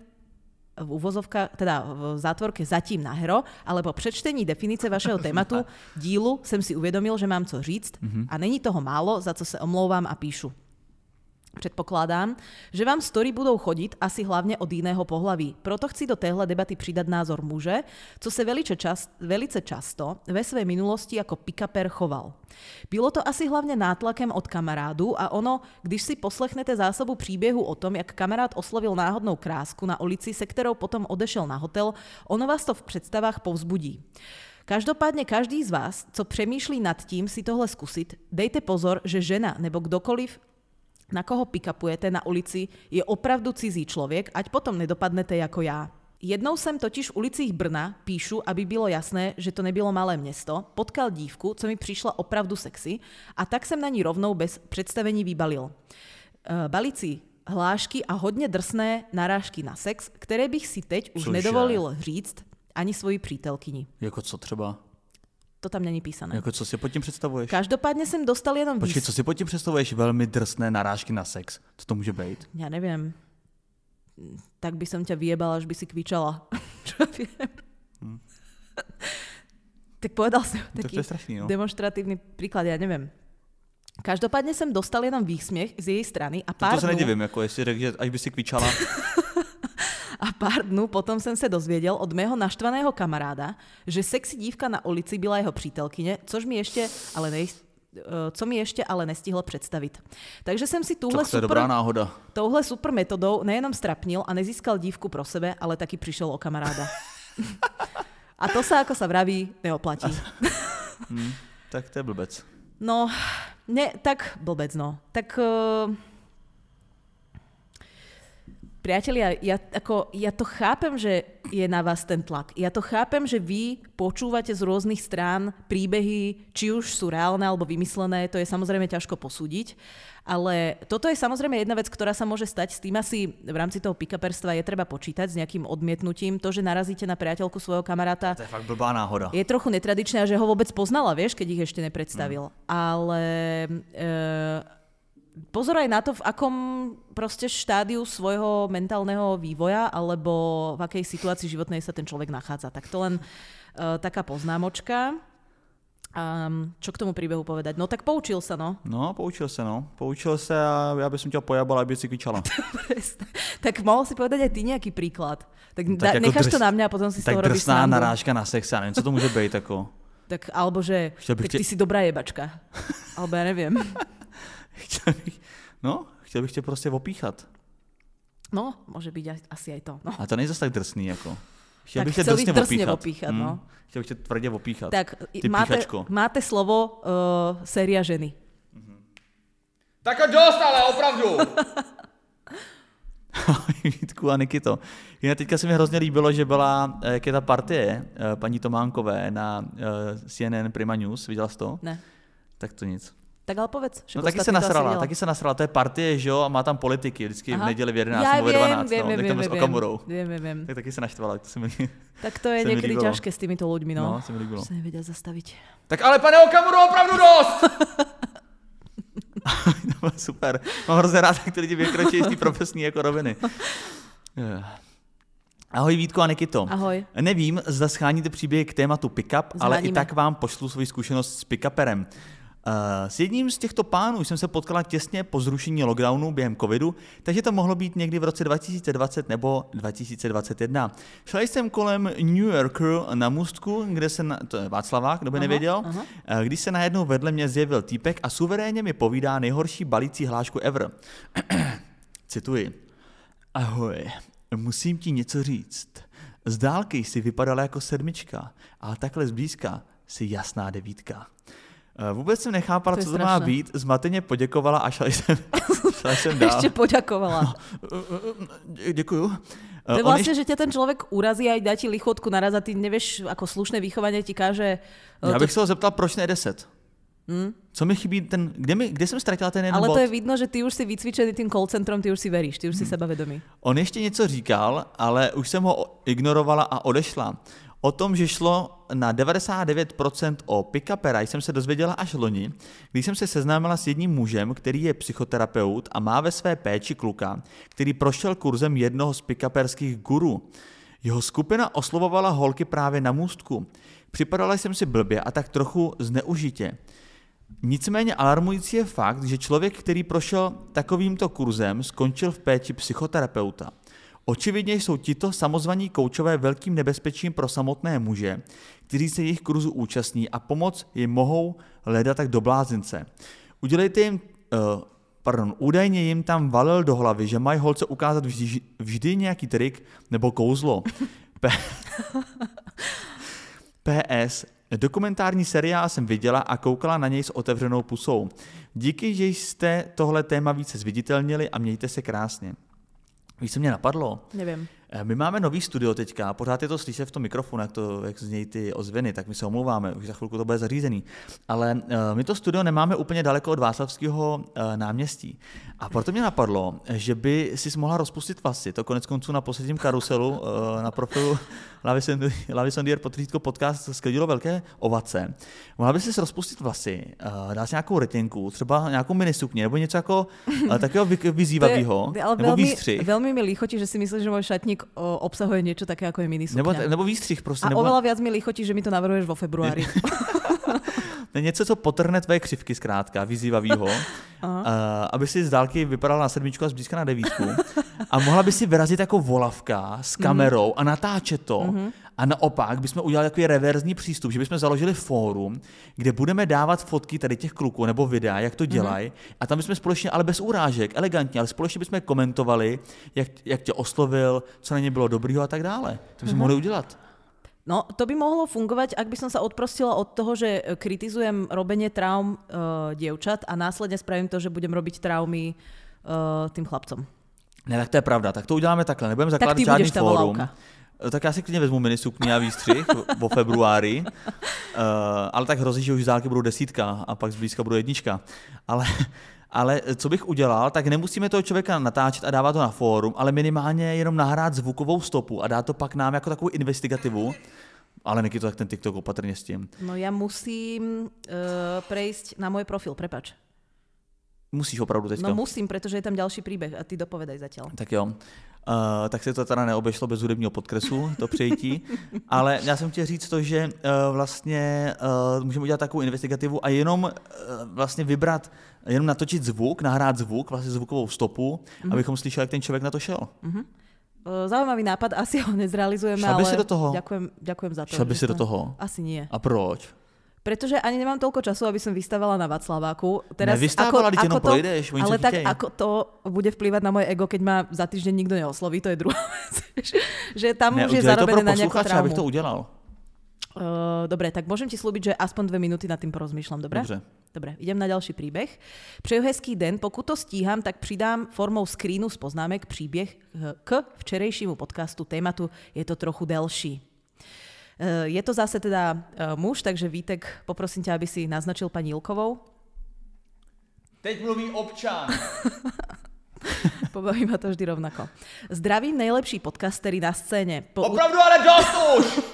v úvozovka, teda v zátvorke zatím na hero, ale po přečtení definice vašeho [laughs] tématu dílu jsem si uvědomil, že mám co říct a není toho málo, za co se omlouvám a píšu. Předpokládám, že vám story budou chodit asi hlavně od jiného pohlaví. Proto chci do téhle debaty přidat názor muže, co se velice, čas, velice často ve své minulosti jako pick-upper choval. Bylo to asi hlavně nátlakem od kamarádů a ono, když si poslechnete zásobu příběhu o tom, jak kamarád oslovil náhodnou krásku na ulici, se kterou potom odešel na hotel, ono vás to v představách povzbudí. Každopádně každý z vás, co přemýšlí nad tím si tohle zkusit, dejte pozor, že žena nebo kdokoliv na koho pikapujete na ulici, je opravdu cizí člověk, ať potom nedopadnete jako já. Jednou jsem totiž v ulicích Brna, píšu, aby bylo jasné, že to nebylo malé město, potkal dívku, co mi přišla opravdu sexy a tak jsem na ní rovnou bez představení vybalil. E, Balici hlášky a hodně drsné narážky na sex, které bych si teď už Cože? nedovolil říct ani svoji přítelkyni. Jako co třeba? To tam není písané. Jako co si pod tím představuješ? Každopádně jsem dostal jenom Počkej, výs- co si pod tím představuješ? Velmi drsné narážky na sex. Co to může být? Ja neviem. Tak by som ťa vyjebala, až by si kvičala. [laughs] Čo viem. tak povedal Tak taký to je strašný, no. demonstratívny príklad, ja neviem. Každopádně jsem dostal jenom výsměch z její strany a To, pár, to se dnů, nedivím, jako jestli řekl, že až by si kvičala. [laughs] pár dnů potom jsem se dozvěděl od mého naštvaného kamaráda, že sexy dívka na ulici byla jeho přítelkyně, což mi ještě ale nej, eh, co mi ještě ale nestihl představit. Takže jsem si tuhle super dobrá náhoda. Touhle super metodou nejenom strapnil a nezískal dívku pro sebe, ale taky přišel o kamaráda. a to sa, ako sa vraví, neoplatí. [laughs] Hm, tak to je blbec. No, ne, tak blbec, no. Tak... Uh, priatelia, ja, ako, ja to chápem, že je na vás ten tlak. Ja to chápem, že vy počúvate z rôznych strán príbehy, či už sú reálne alebo vymyslené, to je samozrejme ťažko posúdiť. Ale toto je samozrejme jedna vec, ktorá sa môže stať. S tým asi v rámci toho pick-uperstva je treba počítať s nejakým odmietnutím. To, že narazíte na priateľku svojho kamaráta, To je fakt blbá náhoda. je trochu netradičné že ho vôbec poznala, vieš, keď ich ešte nepredstavil. Ale e, pozor aj na to, v akom proste štádiu svojho mentálneho vývoja alebo v akej situácii životnej sa ten človek nachádza. Tak to len e, taká poznámočka. Um, čo k tomu príbehu povedať? No tak poučil sa, no. No, poučil se, no. Poučil se a já bych tě pojabal, aby si kvičala. [laughs] tak mohol si povedať aj ty nejaký príklad. Tak, Tak da, jako necháš drs- to na mňa a potom si z tak toho robíš drsná srandu. narážka na sex, já nevím, co to může být, jako. Tak, alebo že tak tě- ty si dobrá jebačka. alebo ja neviem. [laughs] Chtěl bych, no, chtěl bych tě prostě opíchat. No, byť aj- asi aj to. No. A to není zase tak drsný, jako. Chtěl Tak bych tě drsně drsně opíchat. opíchat, no. Chtěl bych tě tvrdě opíchat. Tak Ty máte, píchačko. máte slovo uh, séria ženy. Tak a dost, ale opravdu! [laughs] Vítku a Nikito. Jinak teďka se mi hrozně líbilo, že byla, eh, jak je ta partie eh, paní Tománkové na CNN Prima News, viděla jsi to? Ne. Tak to nic. Tak ale povedz. však No taky se nasrala, taky se nasrala, to je partie, že jo, a má tam politiky, vždycky v Aha. neděli v 11 Já nebo ve vím, 12, vím, no, vím, s vím, Okamurou. vím, vím, vím. Tak taky se naštvala, to se mi, Tak to [laughs] je někdy ťažké s týmito ľuďmi, no. no, se mi líbilo. Se nevedia zastaviť. Tak ale pane Okamuro, opravdu dost! to [laughs] bylo [laughs] super. Mám hrozně rád, jak ty lidi vykročí z té profesní jako roviny. Ahoj Vítko a Nikito. Ahoj. Nevím, zda scháníte příběh k tématu pickup, ale i tak vám pošlu svoji zkušenost s pickuperem. S jedním z těchto pánů jsem se potkala těsně po zrušení lockdownu během covidu, takže to mohlo být někdy v roce 2020 nebo 2021. Šla jsem kolem New Yorker na můstku, kde se, na, to je Václavák, kdo by Aha, nevěděl, aha. eh, když se najednou vedle mě zjevil týpek a suverénně mi povídá nejhorší balící hlášku ever. [clears throat] Cituji. Ahoj, musím ti něco říct. Z dálky jsi vypadala jako sedmička, ale takhle zblízka jsi jasná devítka. Eh, Vůbec jsem nechápala, To co to má být. Zmateně poděkovala a šla jsem, [laughs] šla jsem dál. Ešte poďakovala. Dě- Děkuju. To Eh, je on vlastne, že ťa ten človek urazí a dá ti lichotku naraz a ty nevieš, ako slušné vychovanie ti káže... Já to- bych se ho zeptal, proč ne 10? Hm? Co mi chybí ten, kde, mi, kde jsem ztratila ten jeden Ale bod? to je vidno, že ty už si vycvičený tým call centrom, ty už si veríš, ty už si sebavedomý. On ještě něco říkal, ale už jsem ho ignorovala a odešla. O tom, že šlo na 99% o pickupera, jsem se dozvěděla až loni, když jsem se seznámila s jedním mužem, který je psychoterapeut a má ve své péči kluka, který prošel kurzem jednoho z pickuperských guru. Jeho skupina oslovovala holky právě na můstku. Připadala jsem si blbě a tak trochu zneužitě. Nicméně alarmující je fakt, že člověk, který prošel takovýmto kurzem, skončil v péči psychoterapeuta. Očividně jsou tito samozvaní koučové velkým nebezpečím pro samotné muže, kteří se jejich kurzu účastní a pomoc jim mohou hledat tak do blázince. Udělejte jim, uh, pardon, údajně jim tam valil do hlavy, že mají holce ukázat vždy, vždy nějaký trik nebo kouzlo. P- [laughs] PS. Dokumentární seriál jsem viděla a koukala na něj s otevřenou pusou. Díky, že jste tohle téma více zviditelnili a mějte se krásně. Víš, co mě napadlo? Neviem. Eh, My máme nový studio teďka, pořád je to slyšet v tom mikrofonu, jak, to, jak znějí ty ozvěny, tak my se omlouváme, už za chvilku to bude zařízený. Ale uh, my to studio nemáme úplně daleko od Václavského uh, náměstí. A proto mě napadlo, že by si mohla rozpustit vlasy. To konec konců na posledním karuselu uh, na profilu Lavisondier potřítko podcast sklidilo velké ovace. Mohla by si rozpustit vlasy, uh, dát si nějakou retinku, třeba nějakou minisukni, nebo něco jako uh, takového vy- [laughs] vyzývavého, nebo veľmi, výstřih. veľmi mi lichotí, že si myslíš, že môj šatník o, obsahuje niečo také ako je minisukňa. Nebo, nebo výstřih prostě. a nebo... oveľa viac mi lichotí, že mi to navrhuješ vo februári. Něco, co potrhne tvé křivky zkrátka, vyzývavýho, uh, [laughs] aby si z dálky vypadala na sedmičku a zblízka na devítku. A mohla by si vyrazit jako volavka s kamerou Mhm. a natáčet to. A naopak bychom udělali takový reverzní přístup, že bychom založili fórum, kde budeme dávat fotky tady těch kluků nebo videa, jak to dělají. A tam bychom společně, ale bez urážek, elegantně, ale společně bychom komentovali, jak, jak tě oslovil, co na ně bylo dobrýho a tak dále. To bychom mohli udělat. No, to by mohlo fungovať, ak by som sa odprostila od toho, že e, kritizujem robenie traum uh, dievčat a následne spravím to, že budem robiť traumy uh, tým chlapcom. Ne, tak to je pravda. Tak to uděláme takhle. Nebudeme zakládat ty žádný fórum. volavka. Tak já si klidně vezmu minisukni a výstřih vo februári, uh, [laughs] ale tak hrozí, že už z dálky budou desítka a pak zblízka budou jednička. Ale, ale co bych udělal, tak nemusíme toho člověka natáčet a dávat to na fórum, ale minimálně jenom nahrát zvukovou stopu a dát to pak nám jako takovou investigativu. Ale Niky to tak ten TikTok opatrně s tím. No ja musím uh, prejsť na môj profil, prepač. Musíš opravdu teďka. No musím, pretože je tam ďalší príbeh a ty dopovedaj zatiaľ. Tak jo. Uh, tak se to teda neobešlo bez hudebního podkresu, to přejítí. [laughs] Ale já jsem chtěl říct to, že uh, vlastně uh, můžeme udělat takovou investigativu a jenom uh, vlastně vybrat, jenom natočit zvuk, nahrát zvuk, vlastně zvukovou stopu, mm-hmm. abychom slyšeli, jak ten člověk na to šel. Uh, Zaujímavý nápad, asi ho nezrealizujeme, Šla by ale si do toho? Ďakujem, ďakujem za to. Šel by si do to- toho? Asi nie. A proč? Pretože ani nemám toľko času, aby som vystavala na Václaváku. Nevystavala, teď jenom projdeš, oni ale ťa tak chytěj. ako to bude vplývať na moje ego, keď ma za týždeň nikto neosloví, to je druhá [laughs] vec. že tam Ne, už je to zarobené na nejakú posluchače, abych to traumu. udělal. Uh, dobre, tak môžem ti slúbiť, že aspoň dve minúty nad tým porozmýšľam, dobre? Dobře. Dobre, idem na ďalší príbeh. Přeju hezký den, pokud to stíham, tak přidám formou screenu z poznámek příběh k včerejšímu podcastu tématu. Je to trochu delší. Eh, Je to zase teda eh, muž, takže Vítek, poprosím ťa, aby si naznačil paní Ilkovou. Teď mluví občan. [laughs] Pobaví ma to vždy rovnako. Zdravím nejlepší podcastery na scéně. Po, Opravdu ale dost už!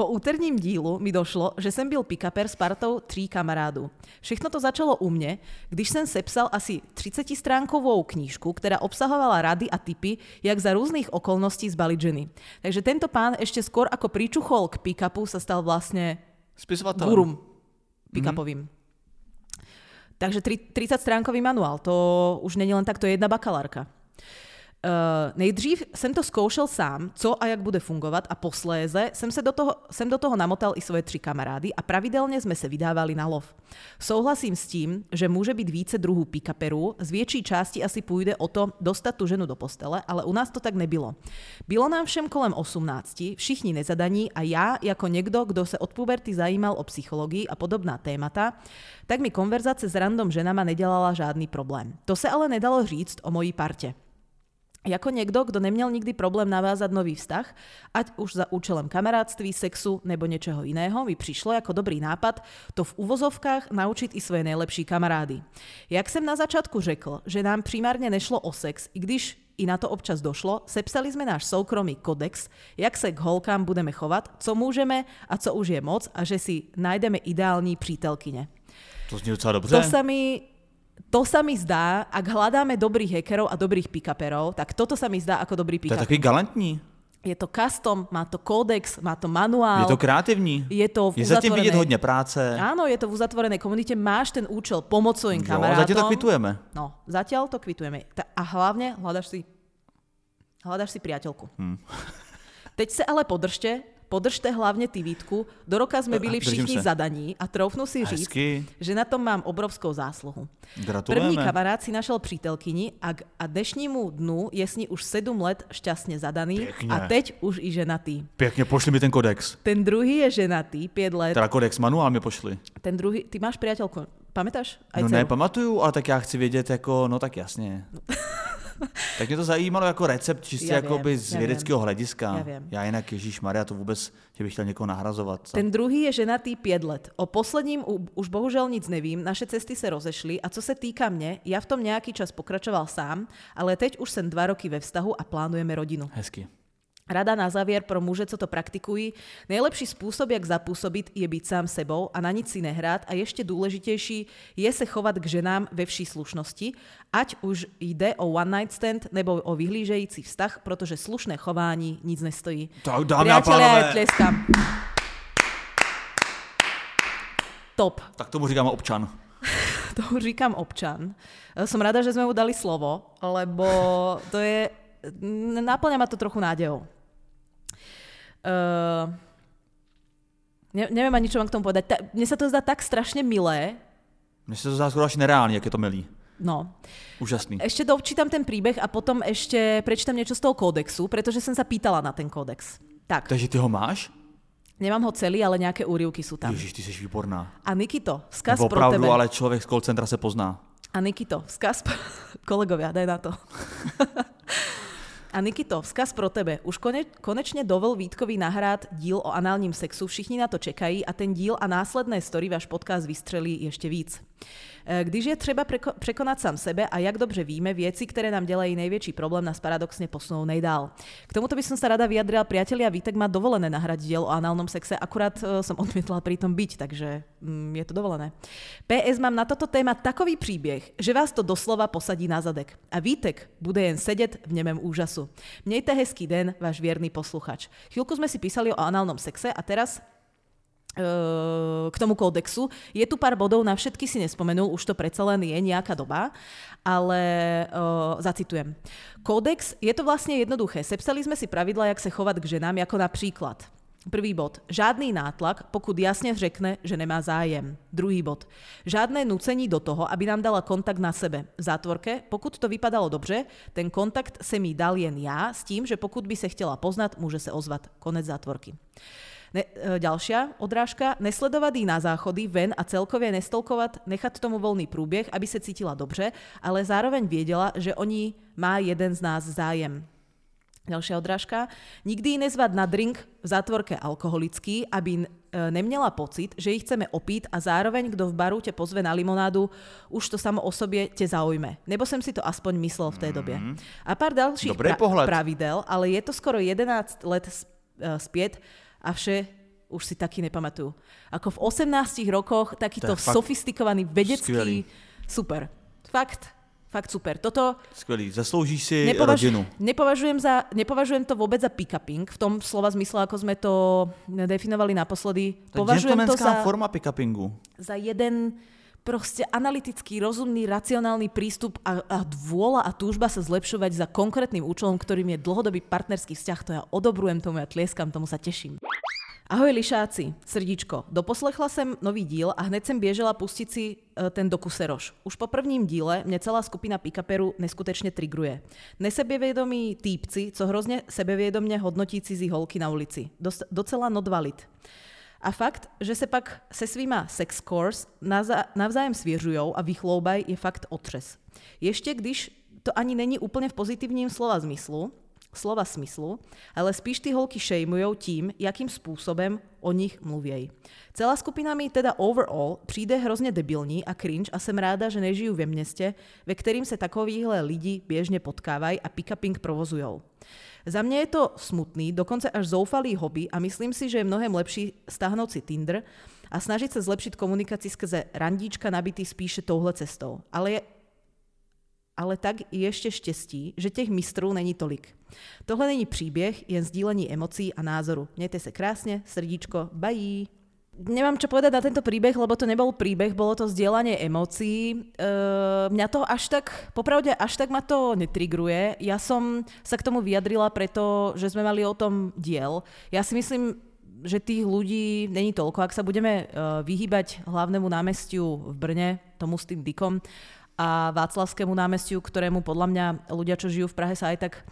Po úterním dílu mi došlo, že jsem byl pick-upper s partou tří kamarádů. Všechno to začalo u mě, když jsem sepsal asi 30-stránkovou knížku, která obsahovala rady a tipy, jak za různých okolností zbaliť ženy. Takže tento pán ešte skôr ako pričuchol k pick-upu sa stal vlastne Spisovatel. gurum pick-upovým. Takže tri- 30 stránkový manuál, to už není len takto jedna bakalárka. Uh, nejdřív jsem to zkoušel sám, co a jak bude fungovat a posléze jsem, se do toho, jsem do toho namotal i svoje tři kamarády a pravidelně jsme se vydávali na lov. Souhlasím s tím, že může být více druhů pikaperů, z větší části asi půjde o to dostat tu ženu do postele, ale u nás to tak nebylo. Bylo nám všem kolem 18, všichni nezadaní a já jako někdo, kdo se od puberty zajímal o psychologii a podobná témata, tak mi konverzace s random ženama nedělala žádný problém. To se ale nedalo říct o mojí partě. Jako někdo, kdo neměl nikdy problém navázat nový vztah, ať už za účelem kamarádství, sexu nebo něčeho jiného, mi přišlo jako dobrý nápad to v uvozovkách naučit i svoje nejlepší kamarády. Jak jsem na začátku řekl, že nám primárně nešlo o sex, i když i na to občas došlo, sepsali jsme náš soukromý kodex, jak se k holkám budeme chovat, co můžeme a co už je moc a že si najdeme ideální přítelkyně. To zní docela dobře. To sa mi to sa mi zdá, ak hľadáme dobrých hackerov a dobrých pikaperov, tak toto sa mi zdá ako dobrý To je pikaper. takový galantní. Je to custom, má to kódex, má to manuál. Je to kreativní. je to v Je zatím uzatvorenej- vidět hodně práce. Áno, je to v uzatvorenej komunite, máš ten účel pomoc svojim Jo, kamarátom. zatím to kvitujeme. No, zatiaľ to kvitujeme. A hlavne hľadaš si, hľadaš si priateľku. Hm. Teď se ale podržte, podržte hlavně ty Vítku. Do roka jsme byli všichni se. zadaní a troufnu si říct, Hezky. že na tom mám obrovskou zásluhu. Gratulujeme. První kamarád si našel přítelkyni a, a dnešnímu dnu je s ní už 7 let šťastně zadaný Pěkně. a teď už i ženatý. Pěkně, pošli mi ten kodex. Ten druhý je ženatý, 5 let. Teda kodex manuál mi pošli. Ten druhý, ty máš priateľku, pamätáš? Aj No dceru? ne, pamatuju, ale tak já chci vědět jako, no tak jasně. [laughs] [laughs] tak mě to zajímalo jako recept čistě Já jako vím, by z vědeckého hlediska. Já vím. já jinak Ježíš Maria to vůbec, že bych chtěl někoho nahrazovat. Ten druhý je ženatý 5 let. O posledním už bohužel nic nevím, naše cesty se rozešly a co se týká mě, já v tom nějaký čas pokračoval sám, ale teď už jsem dva roky ve vztahu a plánujeme rodinu. Hezky. Rada na závěr pro muže, co to praktikují. Nejlepší způsob, jak zapůsobit, je být sám sebou a na nic si nehrát a ještě důležitější je se chovat k ženám ve vší slušnosti, ať už jde o one night stand nebo o vyhlížející vztah, protože slušné chování nic nestojí. Tak dámy a pánové. tleskám. Top. Tak tomu říkáme občan. To říkám občan. [laughs] Som rada, že sme mu dali slovo, lebo to je... Náplňa ma to trochu nádejou. Uh, ne, neviem ani, čo mám k tomu povedať. Ta, mne sa to zdá tak strašne milé. Mně se to zdá skoro až nereálně, jak je to milý. No. Úžasný. Ešte dočítam ten príbeh a potom ešte prečítam niečo z toho kódexu, pretože som sa pýtala na ten kódex. Tak, Takže ty ho máš? nemám ho celý, ale nejaké úrivky sú tam. Ježíš, ty jsi výborná. A Nikito, vzkaz Nebo pro tebe. opravdu, ale člověk z call centra se pozná. A Nikito, vzkaz... [laughs] Kolegovia, daj na to. [laughs] A Nikito, vzkaz pro tebe. Už kone, konečně dovol Vítkovi nahrát díl o análním sexu, všichni na to čekají a ten díl a následné story váš podcast vystřelí ještě víc. Eh, Když je třeba překonat sám sebe a jak dobře víme, věci, které nám dělají největší problém, nás paradoxně posunou nejdál. K tomuto by som sa rada vyjadrila, priatelia, Vítek má dovolené nahrať diel o análnom sexe, akurát eh, som odmietla pri tom byť, takže mm, je to dovolené. PS mám na toto téma takový příběh, že vás to doslova posadí na zadek. A Vítek bude jen sedět v němém úžasu. Mějte hezký den, váš věrný posluchač. Chvíľku sme si písali o análnom sexe a teraz k tomu kódexu. Je tu pár bodov, na všetky si nespomenul, už to predsa len je nejaká doba, ale uh, zacitujem. Kódex, je to vlastně jednoduché. Sepsali jsme si pravidla, jak se chovat k ženám, jako například Prvý bod. Žádný nátlak, pokud jasně řekne, že nemá zájem. Druhý bod. Žádné nucení do toho, aby nám dala kontakt na sebe. V zátvorke, pokud to vypadalo dobře, ten kontakt se mi dal jen já, s tím, že pokud by se chtěla poznat, může se ozvat. Konec zátvorky. Ne, e, ďalšia odrážka. Nesledovat jí na záchody, ven a celkově nestolkovat, nechat tomu volný průběh, aby se cítila dobře, ale zároveň věděla, že o ní má jeden z nás zájem. Ďalšia odrážka. Nikdy ji nezvat na drink v zátvorke alkoholický, aby e, neměla pocit, že ji chceme opít a zároveň, kdo v baru tě pozve na limonádu, už to samo o sobě tě zaujme. Nebo jsem si to aspoň myslel v té době. A pár dalších pohled. pravidel, ale je to skoro 11 let e, zpět a vše už si taky nepamatuju. Ako v 18 rokoch takýto fakt sofistikovaný vedecký... skvělý. Super. Fakt, fakt super. Toto Skvělý. Zasloužíš si Nepovaž- rodinu. Nepovažujem, za, nepovažujem to vôbec za pick-upping, v tom slova zmysle, ako sme to definovali naposledy. Je Považujem to za, forma pick-upingu. za jeden proste analytický, rozumný, racionálny prístup a, a dôla a túžba sa zlepšovať za konkrétnym účelom, ktorým je dlhodobý partnerský vzťah, to ja odobrujem tomu, ja tlieskam, tomu sa teším. Ahoj lišáci, srdíčko. Doposlechla jsem nový díl a hned jsem běžela pustit si e, ten dokuseroš. Už po prvním díle mě celá skupina pick-uperů neskutečně trigruje. Nesebevědomí týpci, co hrozně sebevědomně hodnotí cizí holky na ulici. Dost, docela not valid. A fakt, že se pak se svýma sex scores navzájem svěřujou a vychloubaj, je fakt otřes. Ještě když to ani není úplně v pozitivním slova zmyslu, slova smyslu, ale spíš ty holky šejmujou tím, jakým způsobem o nich mluvějí. Celá skupina mi teda overall přijde hrozně debilní a cringe a jsem ráda, že nežiju ve městě, ve kterým se takovýhle lidi běžně potkávají a pick-uping provozujou. Za mě je to smutný, dokonce až zoufalý hobby a myslím si, že je mnohem lepší stáhnout si Tinder a snažit se zlepšit komunikaci skrze randíčka nabitý spíše touhle cestou. Ale je ale tak je ještě štěstí, že těch mistrů není tolik. Tohle není příběh, jen sdílení emocí a názoru. Mějte se krásně, srdíčko, bye! Nemám čo povedať na tento príbeh, lebo to nebol príbeh, bolo to zdieľanie emócií. E, mňa to až tak, popravde, až tak ma to netrigruje. Ja som sa k tomu vyjadrila preto, že sme mali o tom diel. Ja si myslím, že tých ľudí není toľko. Ak sa budeme uh, vyhýbať hlavnému námestiu v Brne, tomu s tým dykom, a Václavskému námestiu, ktorému podľa mňa ľudia, čo žijú v Prahe, sa aj tak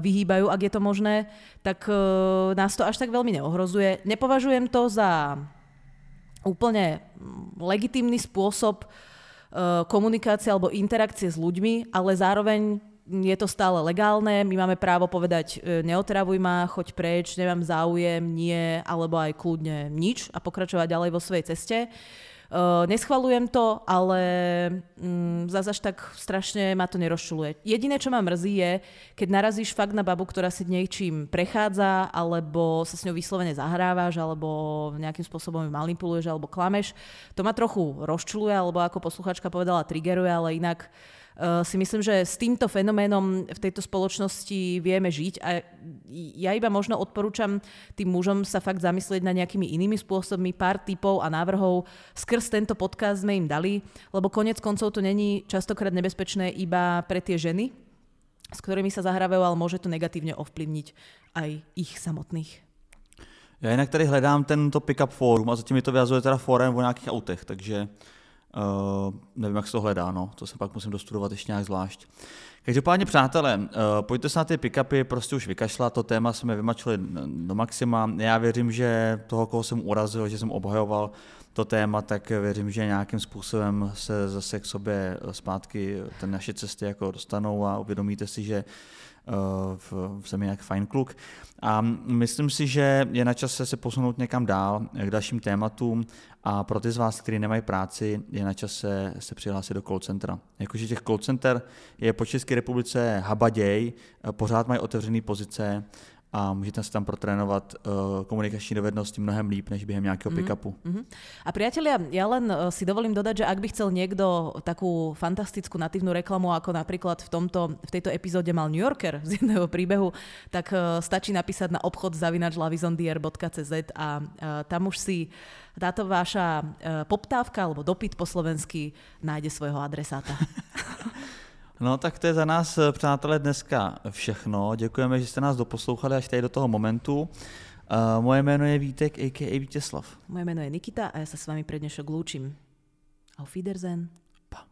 vyhýbajú, ak je to možné, tak uh, nás to až tak veľmi neohrozuje. Nepovažujem to za úplne mm, legitímny spôsob uh, komunikácie alebo interakcie s ľuďmi, ale zároveň je to stále legálne, my máme právo povedať neotravuj ma, choď preč, nemám záujem, nie, alebo aj kľudne nič a pokračovať ďalej vo svojej ceste. Uh, Uh, neschvalujem to, ale um, zase až tak strašne ma to nerozčuluje. Jediné, čo ma mrzí je, keď narazíš fakt na babu, ktorá si niečím prechádza, alebo sa s ňou vyslovene zahrávaš, alebo nejakým spôsobom manipuluješ, alebo klameš. To ma trochu rozčuluje, alebo ako posluchačka povedala, triggeruje, ale inak si myslím, že s týmto fenoménom v tejto spoločnosti vieme žiť a ja iba možno odporúčam tým mužom sa fakt zamyslieť na nejakými inými spôsobmi, pár typov a návrhov. Skrz tento podcast sme im dali, lebo konec koncov to není častokrát nebezpečné iba pre tie ženy, s ktorými sa zahrávajú, ale môže to negatívne ovplyvniť aj ich samotných. Já jinak tady hledám tento pick-up forum a zatím mi to vyjazuje teda fórem o nějakých autech, takže Uh, nevím, jak se to hledá, no. to se pak musím dostudovat ještě nějak zvlášť. Každopádně, přátelé, uh, pojďte se na ty pick-upy prostě už vykašlat, to téma jsme vymačili do maxima. Já věřím, že toho, koho jsem urazil, že jsem obhajoval to téma, tak věřím, že nějakým způsobem se zase k sobě zpátky ten naše cesty jako dostanou a uvědomíte si, že v, jsem jinak fajn kluk. A myslím si, že je na čase se posunout někam dál k dalším tématům a pro ty z vás, kteří nemají práci, je na čase se přihlásit do call centra. Jakože těch call center je po České republice habaděj, pořád mají otevřené pozice, a můžete si tam protrénovat uh, komunikační dovednosti mnohem líp, než během nějakého mm-hmm. pick-upu. Mm-hmm. A priatelia, ja len uh, si dovolím dodať, že ak by chcel niekto takú fantastickú natívnu reklamu, ako napríklad v, tomto, v tejto epizóde mal New Yorker z jedného príbehu, tak uh, stačí napísať na obchod zavinačlavizondier.cz a uh, tam už si táto vaša poptávka alebo dopyt po slovensky nájde svojho adresáta. [laughs] No tak to je za nás, eh, přátelé, dneska všechno. Děkujeme, že jste nás doposlouchali až tady do toho momentu. Uh, moje jméno je Vítek, a.k.a. Vítězslav. Moje jméno je Nikita a já se s vámi pre dnešok lúčim. Auf Wiedersehen. Pa.